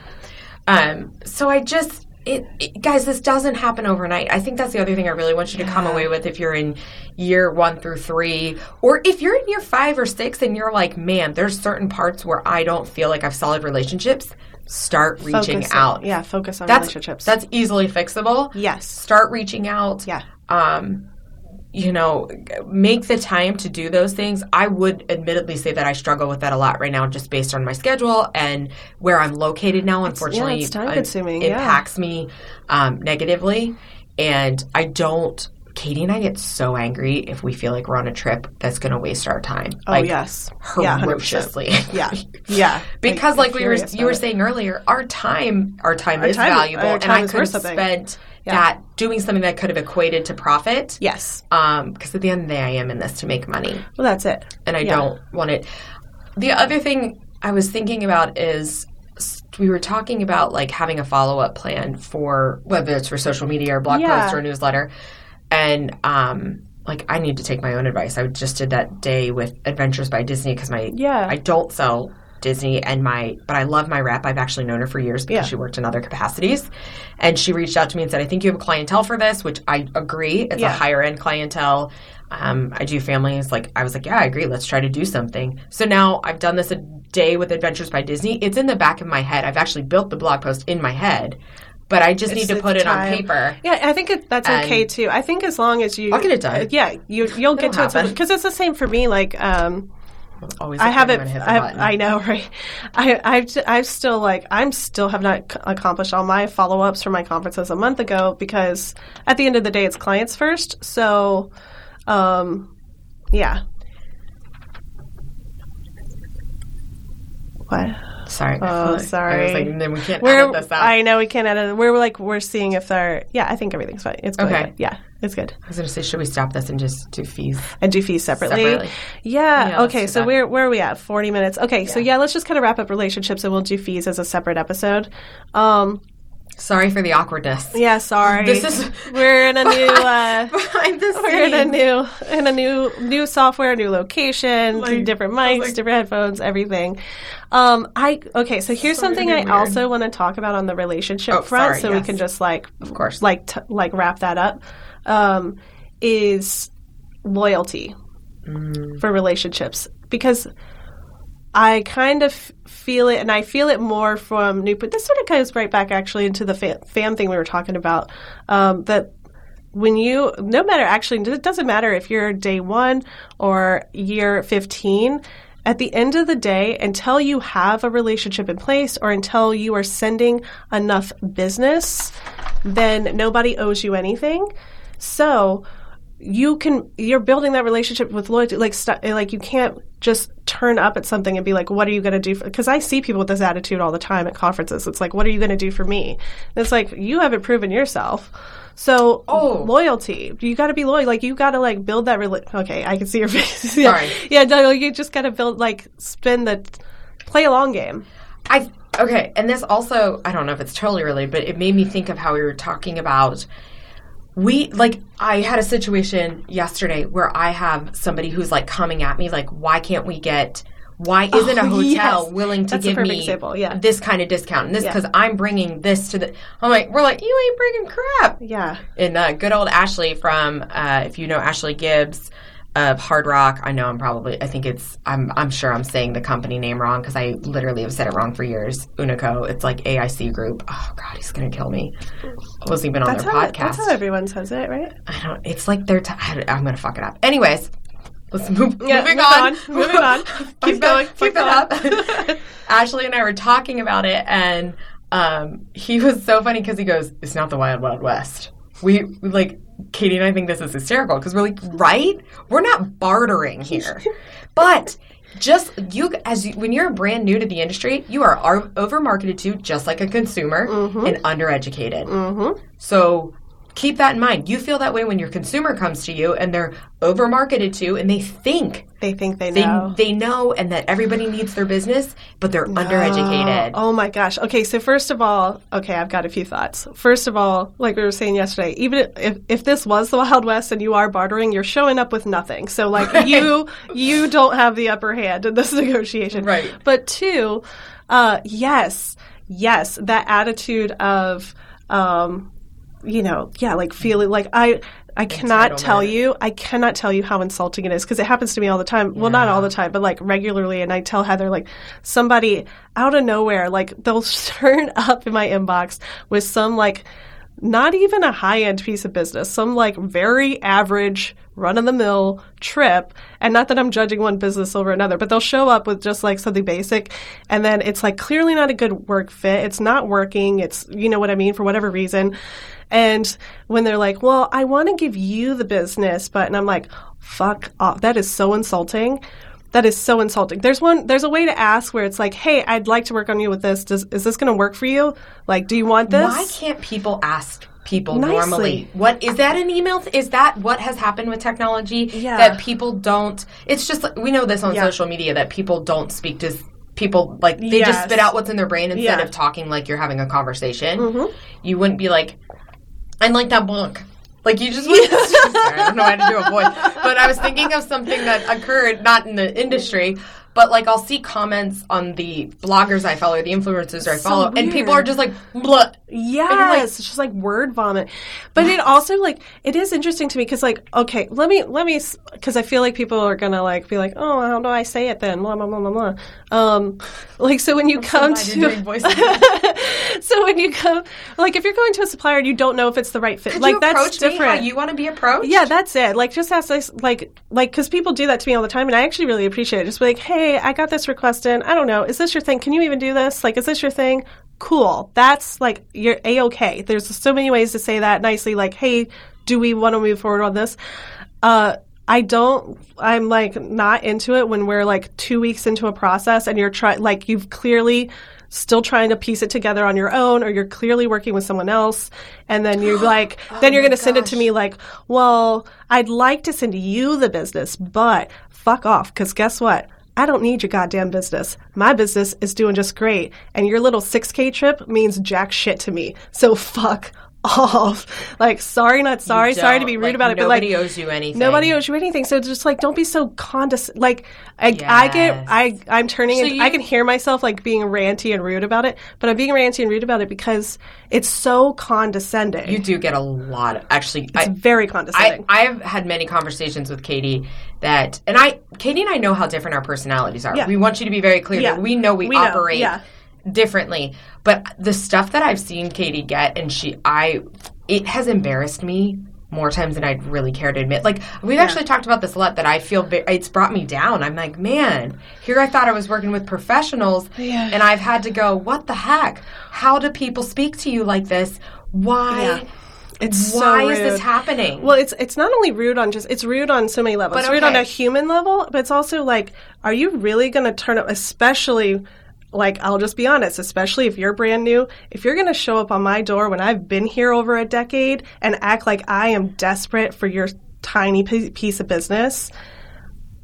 Um, so I just, it, it- guys, this doesn't happen overnight. I think that's the other thing I really want you to come away with if you're in year one through three, or if you're in year five or six and you're like, man, there's certain parts where I don't feel like I've solid relationships. Start reaching Focus out. On, yeah. Focus on That's relationships. that's easily fixable. yes. Start reaching out. Yeah. Um, you know, make the time to do those things. I would admittedly say that I struggle with that a lot right now, just based on my schedule and where I'm located now. Unfortunately, yeah, it's time consuming. Impacts yeah. me um, negatively, and I don't. Katie and I get so angry if we feel like we're on a trip that's going to waste our time. Oh like, yes, ferociously. Yeah, yeah. because like, like we were, you were saying earlier, our time, our time our is time, valuable, and I could have spent yeah. that doing something that could have equated to profit. Yes. Um, because at the end of the day, I am in this to make money. Well, that's it. And I yeah. don't want it. The other thing I was thinking about is we were talking about like having a follow up plan for whether it's for social media or blog yeah. post or newsletter, and um, like I need to take my own advice. I just did that day with Adventures by Disney because my yeah I don't sell Disney and my, but I love my rep. I've actually known her for years because yeah. she worked in other capacities. And she reached out to me and said, I think you have a clientele for this, which I agree. It's yeah. a higher end clientele. Um, I do families. Like, I was like, yeah, I agree. Let's try to do something. So now I've done this a day with Adventures by Disney. It's in the back of my head. I've actually built the blog post in my head but I just it's need to put it time. on paper. Yeah, I think it, that's and okay too. I think as long as you, I'll get it done. Yeah, you you'll get to happen. it because it's the same for me. Like, um, always I haven't. I, I, know, right? I, I've, I've still like I'm still have not accomplished all my follow ups for my conferences a month ago because at the end of the day, it's clients first. So, um, yeah. What? Sorry. Oh, sorry. I was like, then we can't we're, edit this out. I know we can't edit. We're like we're seeing if they're. Yeah, I think everything's fine. It's good. Okay. Yeah, it's good. I was going to say, should we stop this and just do fees? And do fees separately. separately. Yeah. yeah okay. So where where are we at? Forty minutes. Okay. Yeah. So yeah, let's just kind of wrap up relationships, and we'll do fees as a separate episode. Um, Sorry for the awkwardness. Yeah, sorry. This is we're in a new uh, behind the scenes. We're in a new in a new new software, new location, like, different mics, like, different headphones, everything. Um, I okay. So here's something I weird. also want to talk about on the relationship oh, front, sorry, so yes. we can just like, of course, like t- like wrap that up. Um, is loyalty mm. for relationships because I kind of feel it, and I feel it more from new. But this sort of goes right back actually into the fam, thing we were talking about. Um, that when you, no matter actually, it doesn't matter if you're day one or year 15. At the end of the day, until you have a relationship in place or until you are sending enough business, then nobody owes you anything. So you can you're building that relationship with loyalty like st- like you can't just turn up at something and be like what are you going to do because i see people with this attitude all the time at conferences. It's like what are you going to do for me? And it's like you haven't proven yourself. So oh. loyalty you got to be loyal like you got to like build that rela- okay i can see your face. Yeah. Sorry. yeah no, you just got to build like spin the play a long game. I okay and this also i don't know if it's totally related but it made me think of how we were talking about we like i had a situation yesterday where i have somebody who's like coming at me like why can't we get why isn't oh, a hotel yes. willing to That's give me yeah. this kind of discount and this because yeah. i'm bringing this to the i'm like we're like you ain't bringing crap yeah and uh, good old ashley from uh, if you know ashley gibbs of Hard Rock. I know I'm probably. I think it's. I'm. I'm sure I'm saying the company name wrong because I literally have said it wrong for years. Unico. It's like AIC Group. Oh God, he's gonna kill me. I wasn't even on that's their how, podcast. That's how everyone says it, right? I don't. It's like they're. T- I'm gonna fuck it up. Anyways. Let's move. Yeah, moving move on. on. Moving on. keep going. Keep it up. Ashley and I were talking about it, and um, he was so funny because he goes, "It's not the Wild Wild West." We, we like Katie and I think this is hysterical because we're like, right? We're not bartering here. but just you as you, when you're brand new to the industry, you are over marketed to just like a consumer mm-hmm. and undereducated. Mm-hmm. So keep that in mind. You feel that way when your consumer comes to you and they're over marketed to and they think they think they know. They, they know and that everybody needs their business, but they're no. undereducated. Oh my gosh. Okay, so first of all, okay, I've got a few thoughts. First of all, like we were saying yesterday, even if, if this was the Wild West and you are bartering, you're showing up with nothing. So like right. you you don't have the upper hand in this negotiation. Right. But two, uh, yes, yes, that attitude of um, you know, yeah, like feeling like I I cannot tell you, I cannot tell you how insulting it is because it happens to me all the time. Yeah. Well, not all the time, but like regularly. And I tell Heather, like, somebody out of nowhere, like, they'll turn up in my inbox with some, like, not even a high end piece of business, some like very average, run of the mill trip. And not that I'm judging one business over another, but they'll show up with just like something basic. And then it's like clearly not a good work fit. It's not working. It's, you know what I mean, for whatever reason. And when they're like, well, I want to give you the business, but, and I'm like, fuck off. That is so insulting. That is so insulting. There's one. There's a way to ask where it's like, "Hey, I'd like to work on you with this. Does, is this going to work for you? Like, do you want this?" Why can't people ask people Nicely. normally? What is that an email? Th- is that what has happened with technology? Yeah. That people don't. It's just we know this on yeah. social media that people don't speak to people like they yes. just spit out what's in their brain instead yeah. of talking like you're having a conversation. Mm-hmm. You wouldn't be like, "I like that book." Like you just, I don't know how to do a voice, but I was thinking of something that occurred not in the industry, but like I'll see comments on the bloggers I follow, the influencers I follow, so and people are just like, Bleh. yes, like, it's just like word vomit. But it also like it is interesting to me because like okay, let me let me because I feel like people are gonna like be like, oh, how do I say it then? Blah blah blah blah blah. Um, like so when you I'm come so to so when you come like if you're going to a supplier and you don't know if it's the right fit, Could like you that's different. you want to be approached? Yeah, that's it. Like just ask this like like because people do that to me all the time, and I actually really appreciate it. Just be like, hey hey, I got this request in. I don't know. Is this your thing? Can you even do this? Like, is this your thing? Cool. That's like, you're A OK. There's so many ways to say that nicely, like, hey, do we want to move forward on this? Uh, I don't, I'm like not into it when we're like two weeks into a process and you're trying, like, you've clearly still trying to piece it together on your own or you're clearly working with someone else and then you're like oh then you're going to send it to me like well i'd like to send you the business but fuck off because guess what I don't need your goddamn business. My business is doing just great. And your little 6K trip means jack shit to me. So fuck off. Like, sorry, not sorry. Sorry to be rude like, about it, but like, nobody owes you anything. Nobody owes you anything. So just like, don't be so condescending. Like, I, yes. I get, I, I'm turning. So you, I can hear myself like being ranty and rude about it, but I'm being ranty and rude about it because it's so condescending. You do get a lot. Of, actually, it's I, very condescending. I, have had many conversations with Katie that, and I, Katie and I know how different our personalities are. Yeah. We want you to be very clear yeah. that we know we, we operate. Know. Yeah differently. But the stuff that I've seen Katie get, and she, I, it has embarrassed me more times than I'd really care to admit. Like we've yeah. actually talked about this a lot. That I feel it's brought me down. I'm like, man, here I thought I was working with professionals, yeah. and I've had to go. What the heck? How do people speak to you like this? Why? Yeah. It's why so is this happening? Well, it's it's not only rude on just it's rude on so many levels. But it's okay. rude on a human level, but it's also like, are you really going to turn up, especially like I'll just be honest, especially if you're brand new, if you're going to show up on my door when I've been here over a decade and act like I am desperate for your tiny piece of business,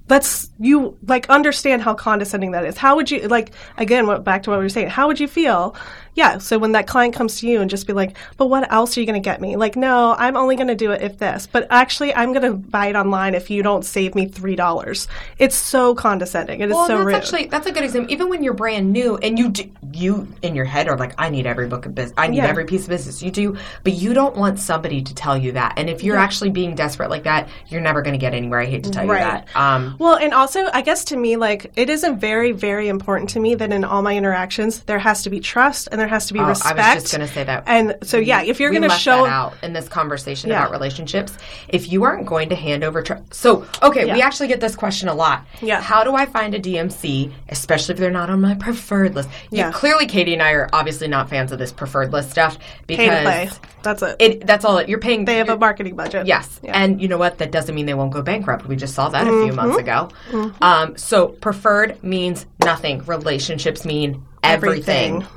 let's you like understand how condescending that is. How would you like again? Back to what we were saying? How would you feel yeah. So when that client comes to you and just be like, but what else are you going to get me? Like, no, I'm only going to do it if this. But actually, I'm going to buy it online if you don't save me three dollars. It's so condescending. It is well, so that's rude. Actually, that's a good example. Even when you're brand new and you do, you in your head are like, I need every book of business. I need yeah. every piece of business. You do, but you don't want somebody to tell you that. And if you're yeah. actually being desperate like that, you're never going to get anywhere. I hate to tell right. you that. Um, well, and also, I guess to me, like, it isn't very, very important to me that in all my interactions there has to be trust and there has to be oh, respect I was just going to say that. And so, yeah, if you're going to show out in this conversation yeah. about relationships, if you aren't going to hand over, tr- so okay, yeah. we actually get this question a lot. Yeah, how do I find a DMC, especially if they're not on my preferred list? Yeah, clearly, Katie and I are obviously not fans of this preferred list stuff because that's it. it. That's all. It, you're paying. They have a marketing budget. Yes, yeah. and you know what? That doesn't mean they won't go bankrupt. We just saw that mm-hmm. a few mm-hmm. months ago. Mm-hmm. Um, so preferred means nothing. Relationships mean everything. everything.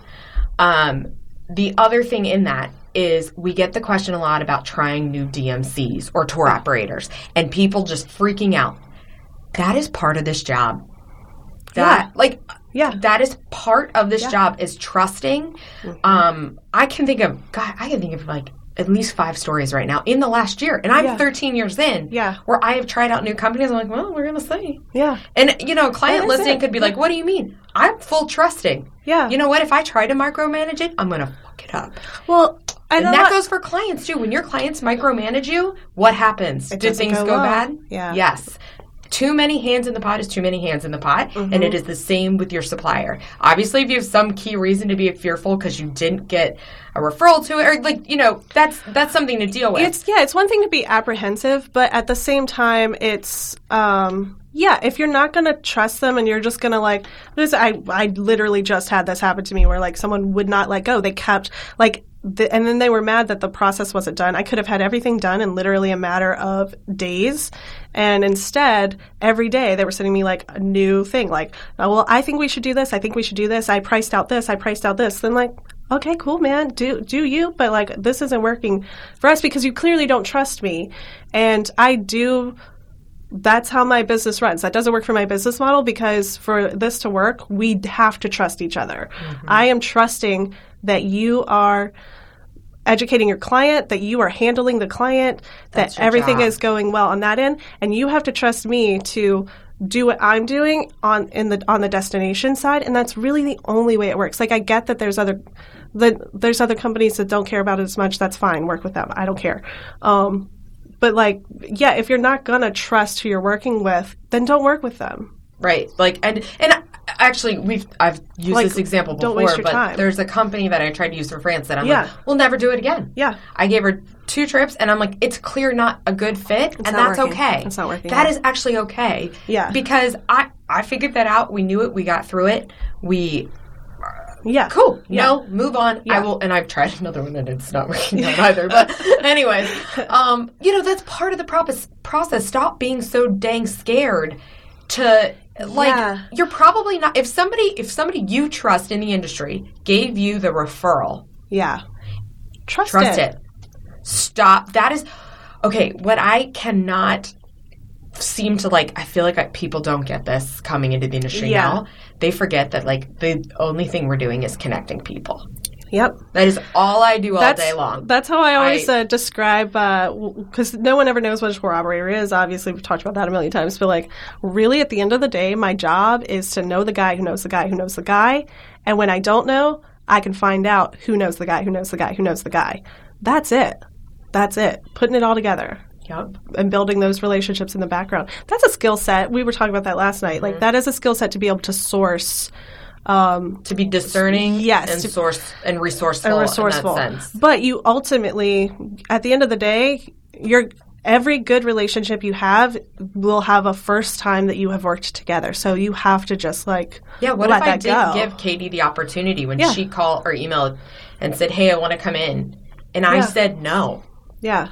Um, the other thing in that is we get the question a lot about trying new DMCs or tour operators and people just freaking out. That is part of this job. That yeah. like yeah, that is part of this yeah. job is trusting. Mm-hmm. Um, I can think of God, I can think of like at least five stories right now in the last year, and I'm yeah. 13 years in. Yeah, where I have tried out new companies. I'm like, well, we're gonna see. Yeah, and you know, client listening could be like, what do you mean? I'm full trusting. Yeah, you know what? If I try to micromanage it, I'm gonna fuck it up. Well, and that goes for clients too. When your clients micromanage you, what happens? Do things go, go bad? Yeah. Yes. Too many hands in the pot is too many hands in the pot, mm-hmm. and it is the same with your supplier. Obviously, if you have some key reason to be fearful because you didn't get a referral to it, or like you know, that's that's something to deal with. It's yeah, it's one thing to be apprehensive, but at the same time, it's um, yeah, if you're not going to trust them and you're just going to like this I I literally just had this happen to me where like someone would not let go. They kept like the, and then they were mad that the process wasn't done. I could have had everything done in literally a matter of days. And instead, every day they were sending me like a new thing like, oh, well, I think we should do this. I think we should do this. I priced out this. I priced out this. Then like, okay, cool, man. Do do you? But like this isn't working for us because you clearly don't trust me. And I do that's how my business runs. That doesn't work for my business model because for this to work, we have to trust each other. Mm-hmm. I am trusting that you are educating your client, that you are handling the client, that's that everything job. is going well on that end, and you have to trust me to do what I'm doing on in the on the destination side, and that's really the only way it works. Like I get that there's other there's other companies that don't care about it as much. That's fine. Work with them. I don't care. Um, but like, yeah, if you're not gonna trust who you're working with, then don't work with them. Right. Like, and and actually, we've I've used like, this example before, but time. there's a company that I tried to use for France that I'm yeah. like, we'll never do it again. Yeah. I gave her two trips, and I'm like, it's clear not a good fit, it's and that's working. okay. It's not working. That is actually okay. Yeah. Because I I figured that out. We knew it. We got through it. We yeah. Cool. Yeah. No, move on. Yeah. I will, and I've tried another one and it's not working out either. But, anyways, um, you know, that's part of the process. Process. Stop being so dang scared to like. Yeah. You're probably not. If somebody, if somebody you trust in the industry gave you the referral, yeah, trust, trust it. it. Stop. That is okay. What I cannot seem to like. I feel like I, people don't get this coming into the industry yeah. now they forget that like the only thing we're doing is connecting people. Yep. That is all I do all that's, day long. That's how I always I, uh, describe, because uh, no one ever knows what a tour operator is. Obviously, we've talked about that a million times. But, like, really, at the end of the day, my job is to know the guy who knows the guy who knows the guy. And when I don't know, I can find out who knows the guy who knows the guy who knows the guy. That's it. That's it. Putting it all together. Yep. And building those relationships in the background. That's a skill set. We were talking about that last night. Mm-hmm. Like that is a skill set to be able to source um, to be discerning yes, and source and resourceful, and resourceful. But you ultimately at the end of the day, you're every good relationship you have will have a first time that you have worked together. So you have to just like yeah. What if I didn't give Katie the opportunity when yeah. she called or emailed and said, "Hey, I want to come in," and I said no. Yeah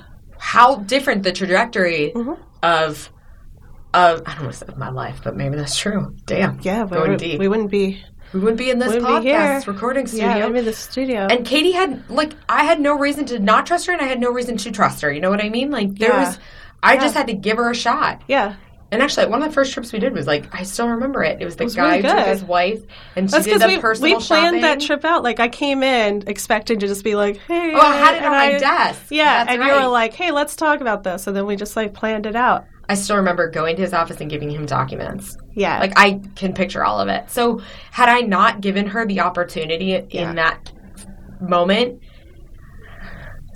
how different the trajectory mm-hmm. of of I don't want to say my life, but maybe that's true. Damn. Yeah, going we, deep. We wouldn't be we wouldn't be in this podcast recording studio. Yeah, in the studio. And Katie had like I had no reason to not trust her, and I had no reason to trust her. You know what I mean? Like there yeah. was, I yeah. just had to give her a shot. Yeah. And actually, one of the first trips we did was like I still remember it. It was the it was guy really who took his wife, and she That's did the we, personal We planned shopping. that trip out. Like I came in expecting to just be like, "Hey," oh, I had it on my I, desk. Yeah, That's and right. you were like, "Hey, let's talk about this," and then we just like planned it out. I still remember going to his office and giving him documents. Yeah, like I can picture all of it. So had I not given her the opportunity yeah. in that moment,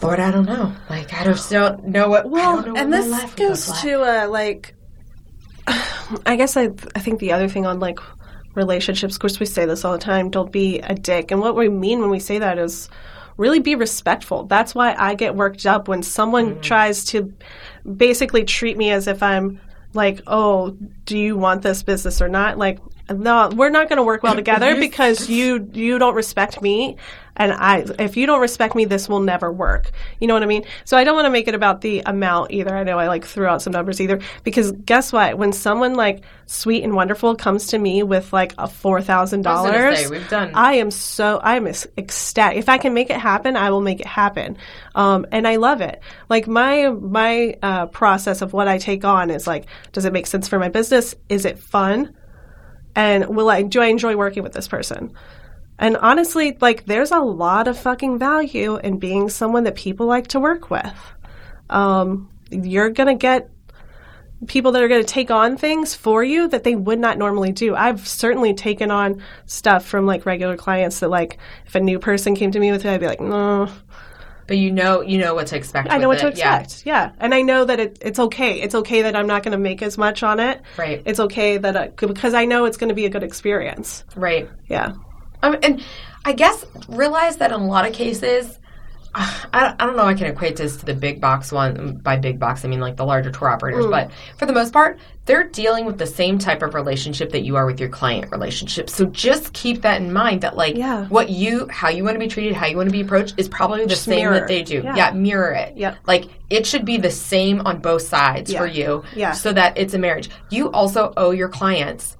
Lord, I don't know. Like I just don't know what. Well, know and this goes to uh, like I guess I I think the other thing on like relationships, of course we say this all the time, don't be a dick. And what we mean when we say that is really be respectful. That's why I get worked up when someone mm. tries to basically treat me as if I'm like, "Oh, do you want this business or not?" Like no, we're not going to work well together because you you don't respect me, and I if you don't respect me, this will never work. You know what I mean? So I don't want to make it about the amount either. I know I like threw out some numbers either because guess what? When someone like sweet and wonderful comes to me with like a four thousand dollars, we've done. I am so I'm ecstatic. If I can make it happen, I will make it happen, um, and I love it. Like my my uh, process of what I take on is like, does it make sense for my business? Is it fun? and will I do I enjoy working with this person? And honestly, like there's a lot of fucking value in being someone that people like to work with. Um, you're gonna get people that are going to take on things for you that they would not normally do. I've certainly taken on stuff from like regular clients that like if a new person came to me with it, I'd be like, no, But you know, you know what to expect. I know what it. to expect. Yeah. yeah. and I know that it, it's okay. It's okay that I'm not going to make as much on it. Right. It's okay that I, because I know it's going to be a good experience. Right. Yeah. Um, and I guess realize that in a lot of cases, I, I don't know. I can equate this to the big box one. By big box, I mean like the larger tour operators. Mm. But for the most part, they're dealing with the same type of relationship that you are with your client relationship. So just keep that in mind. That like yeah. what you, how you want to be treated, how you want to be approached, is probably the just same mirror. that they do. Yeah. yeah, mirror it. Yeah, like it should be the same on both sides yeah. for you. Yeah, so that it's a marriage. You also owe your clients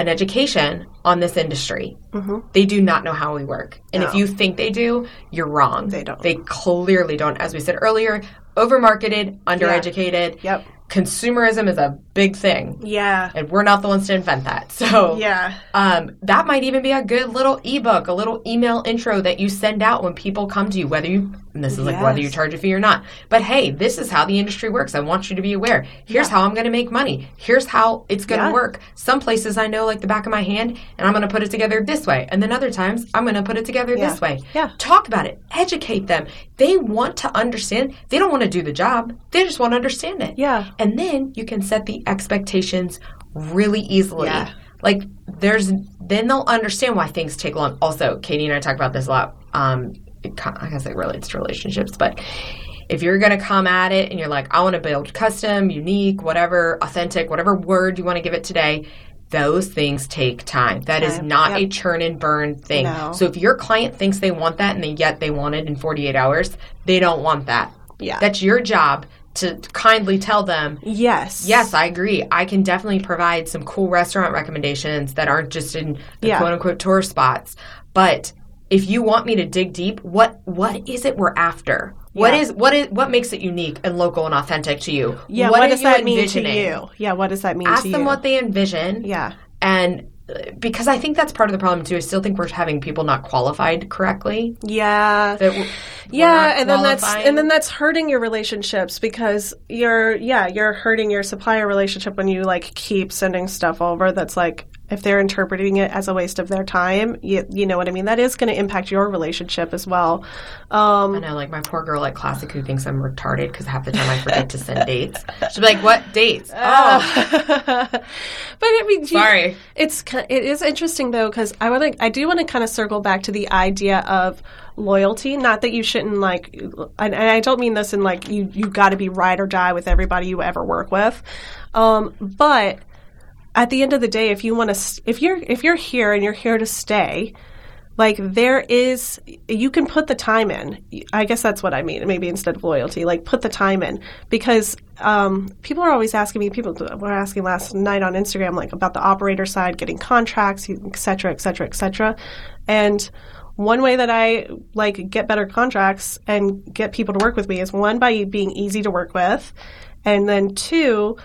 an education on this industry. Mm-hmm. They do not know how we work. And no. if you think they do, you're wrong. They don't. They clearly don't. As we said earlier, overmarketed, undereducated. Yeah. Yep consumerism is a big thing. Yeah. And we're not the ones to invent that. So Yeah. Um, that might even be a good little ebook, a little email intro that you send out when people come to you, whether you and this is like whether you charge a fee or not. But hey, this is how the industry works. I want you to be aware. Here's yeah. how I'm gonna make money. Here's how it's gonna yeah. work. Some places I know like the back of my hand and I'm gonna put it together this way. And then other times I'm gonna put it together yeah. this way. Yeah. Talk about it. Educate them. They want to understand. They don't want to do the job. They just want to understand it. Yeah. And then you can set the expectations really easily. Yeah. Like there's then they'll understand why things take long. Also, Katie and I talk about this a lot. Um, I guess it relates to relationships, but if you're going to come at it and you're like, I want to build custom, unique, whatever, authentic, whatever word you want to give it today, those things take time. That time. is not yep. a churn and burn thing. No. So if your client thinks they want that and they yet they want it in 48 hours, they don't want that. Yeah. That's your job to kindly tell them, yes, yes, I agree. I can definitely provide some cool restaurant recommendations that aren't just in the yeah. quote unquote tour spots. But if you want me to dig deep, what what is it we're after? What yeah. is what is what makes it unique and local and authentic to you? Yeah, what, what does that mean to you? Yeah, what does that mean Ask them you? what they envision. Yeah. And because I think that's part of the problem too. I still think we're having people not qualified correctly. Yeah, yeah, and then that's and then that's hurting your relationships because you're yeah you're hurting your supplier relationship when you like keep sending stuff over that's like if they're interpreting it as a waste of their time, you, you know what I mean? That is going to impact your relationship as well. Um, I know, like my poor girl at Classic who thinks I'm retarded because half the time I forget to send dates. She'll be like, "What dates?" Oh, but I mean, sorry. You, it's it is interesting though because I want to I do want to kind of circle back to the idea of loyalty. Not that you shouldn't like, and, and I don't mean this in like you you got to be ride or die with everybody you ever work with, um, but at the end of the day, if you want to, if you're if you're here and you're here to stay, like there is, you can put the time in. I guess that's what I mean. Maybe instead of loyalty, like put the time in because um, people are always asking me. People were asking last night on Instagram, like about the operator side, getting contracts, et cetera, et cetera, et cetera, and one way that I like get better contracts and get people to work with me is one by being easy to work with, and then two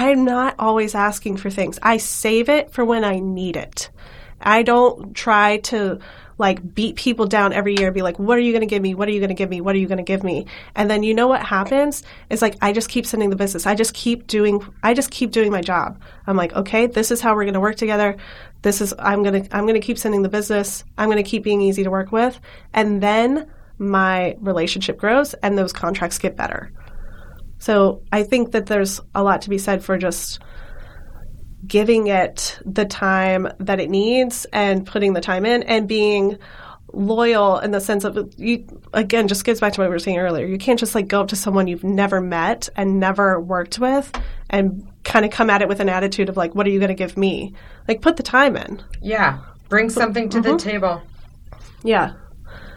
I'm not always asking for things. I save it for when I need it. I don't try to like beat people down every year be like what are you going to give me? What are you going to give me? What are you going to give me? And then you know what happens? Is like i just keep sending the business. I just keep doing i just keep doing my job. I'm like okay this is how we're going to work together. This is i'm going to i'm going to keep sending the business. I'm going to keep being easy to work with. And then my relationship grows and those contracts get better so I think that there's a lot to be said for just giving it the time that it needs and putting the time in and being loyal in the sense of you again just gets back to what we were saying earlier. You can't just like go up to someone you've never met and never worked with and kind of come at it with an attitude of like what are you going to give me? Like put the time in. Yeah. Bring something to mm-hmm. the table. Yeah.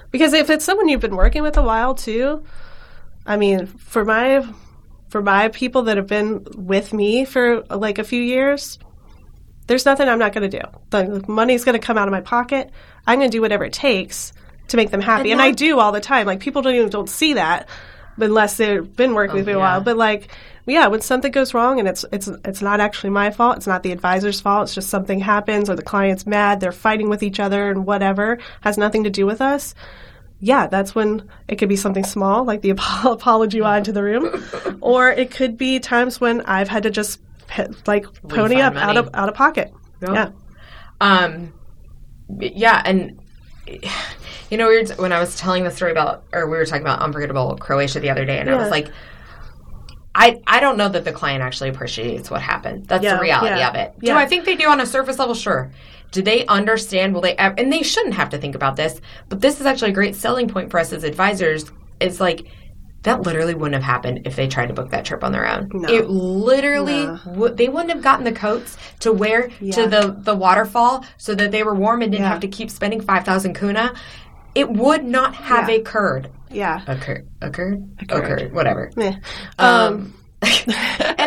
Because if it's someone you've been working with a while too i mean for my for my people that have been with me for like a few years, there's nothing I'm not going to do. The money's going to come out of my pocket. I'm going to do whatever it takes to make them happy, and, and I do all the time. Like people don't even don't see that unless they've been working oh, with me a while. But like, yeah, when something goes wrong and it's it's it's not actually my fault. It's not the advisor's fault. It's just something happens, or the client's mad. They're fighting with each other, and whatever has nothing to do with us yeah, that's when it could be something small, like the apology line to the room, or it could be times when I've had to just like pony Refund up money. out of out of pocket. Yep. Yeah. Um. Yeah, and You know, we were when I was telling the story about, or we were talking about unforgettable Croatia the other day, and I was like, I, I don't know that the client actually appreciates what happened. That's Yeah, the reality yeah, of it. yeah. Do I think they do on a surface level? Sure. Do they understand? Will they? ev- And they shouldn't have to think about this. But this is actually a great selling point for us as advisors. It's like that literally wouldn't have happened if they tried to book that trip on their own. No. It literally No. would. They wouldn't have gotten the coats to wear Yeah. to the the waterfall so that they were warm and didn't Yeah. have to keep spending five thousand kuna. It would not have Yeah. occurred. Yeah. Occurred. Occurred. Occurred. Occurred. Whatever. Meh. Um, and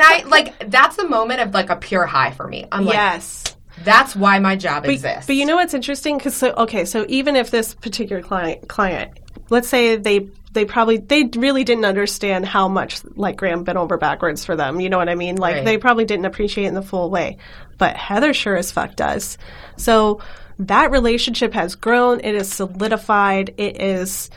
I like that's the moment of like a pure high for me. I'm like, yes. That's why my job But, exists. but you know what's interesting? Because so okay, so even if this particular client client, let's say they they probably they really didn't understand how much like Graham bent over backwards for them. You know what I mean? Like Right. they probably didn't appreciate in the full way. But Heather sure as fuck does. So that relationship has grown. It is solidified. It is.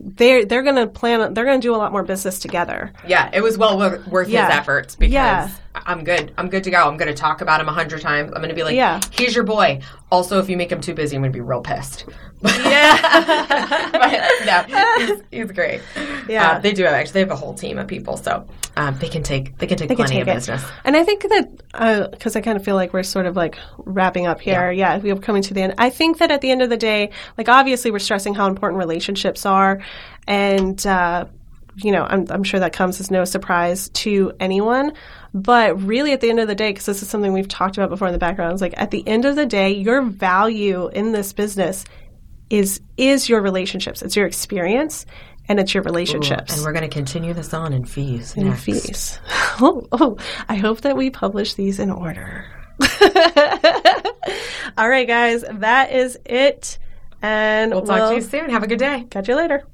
They're they're gonna plan. They're gonna do a lot more business together. yeah, it was well wor- worth Yeah. his efforts because Yeah. I'm good. I'm good to go. I'm going to talk about him a hundred times. I'm going to be like, Yeah. he's your boy. Also, if you make him too busy, I'm going to be real pissed. Yeah. but no, he's, he's great. Yeah. Uh, they do have actually. They have a whole team of people, so um, they can take they can take They can plenty take of it. business. And I think that because I kind of feel like we're sort of like wrapping up here. Yeah. we're coming to the end. I think that at the end of the day, like obviously we're stressing how important relationships are, and uh, you know I'm, I'm sure that comes as no surprise to anyone. But really, at the end of the day, because this is something we've talked about before in the background, is like at the end of the day, your value in this business is is your relationships. It's your experience, and it's your relationships. And we're going to continue this on in fees. and next. fees. Oh, oh, I hope that we publish these in order. All right, guys, that is it. And We'll talk to you soon. Have a good day. Catch you later.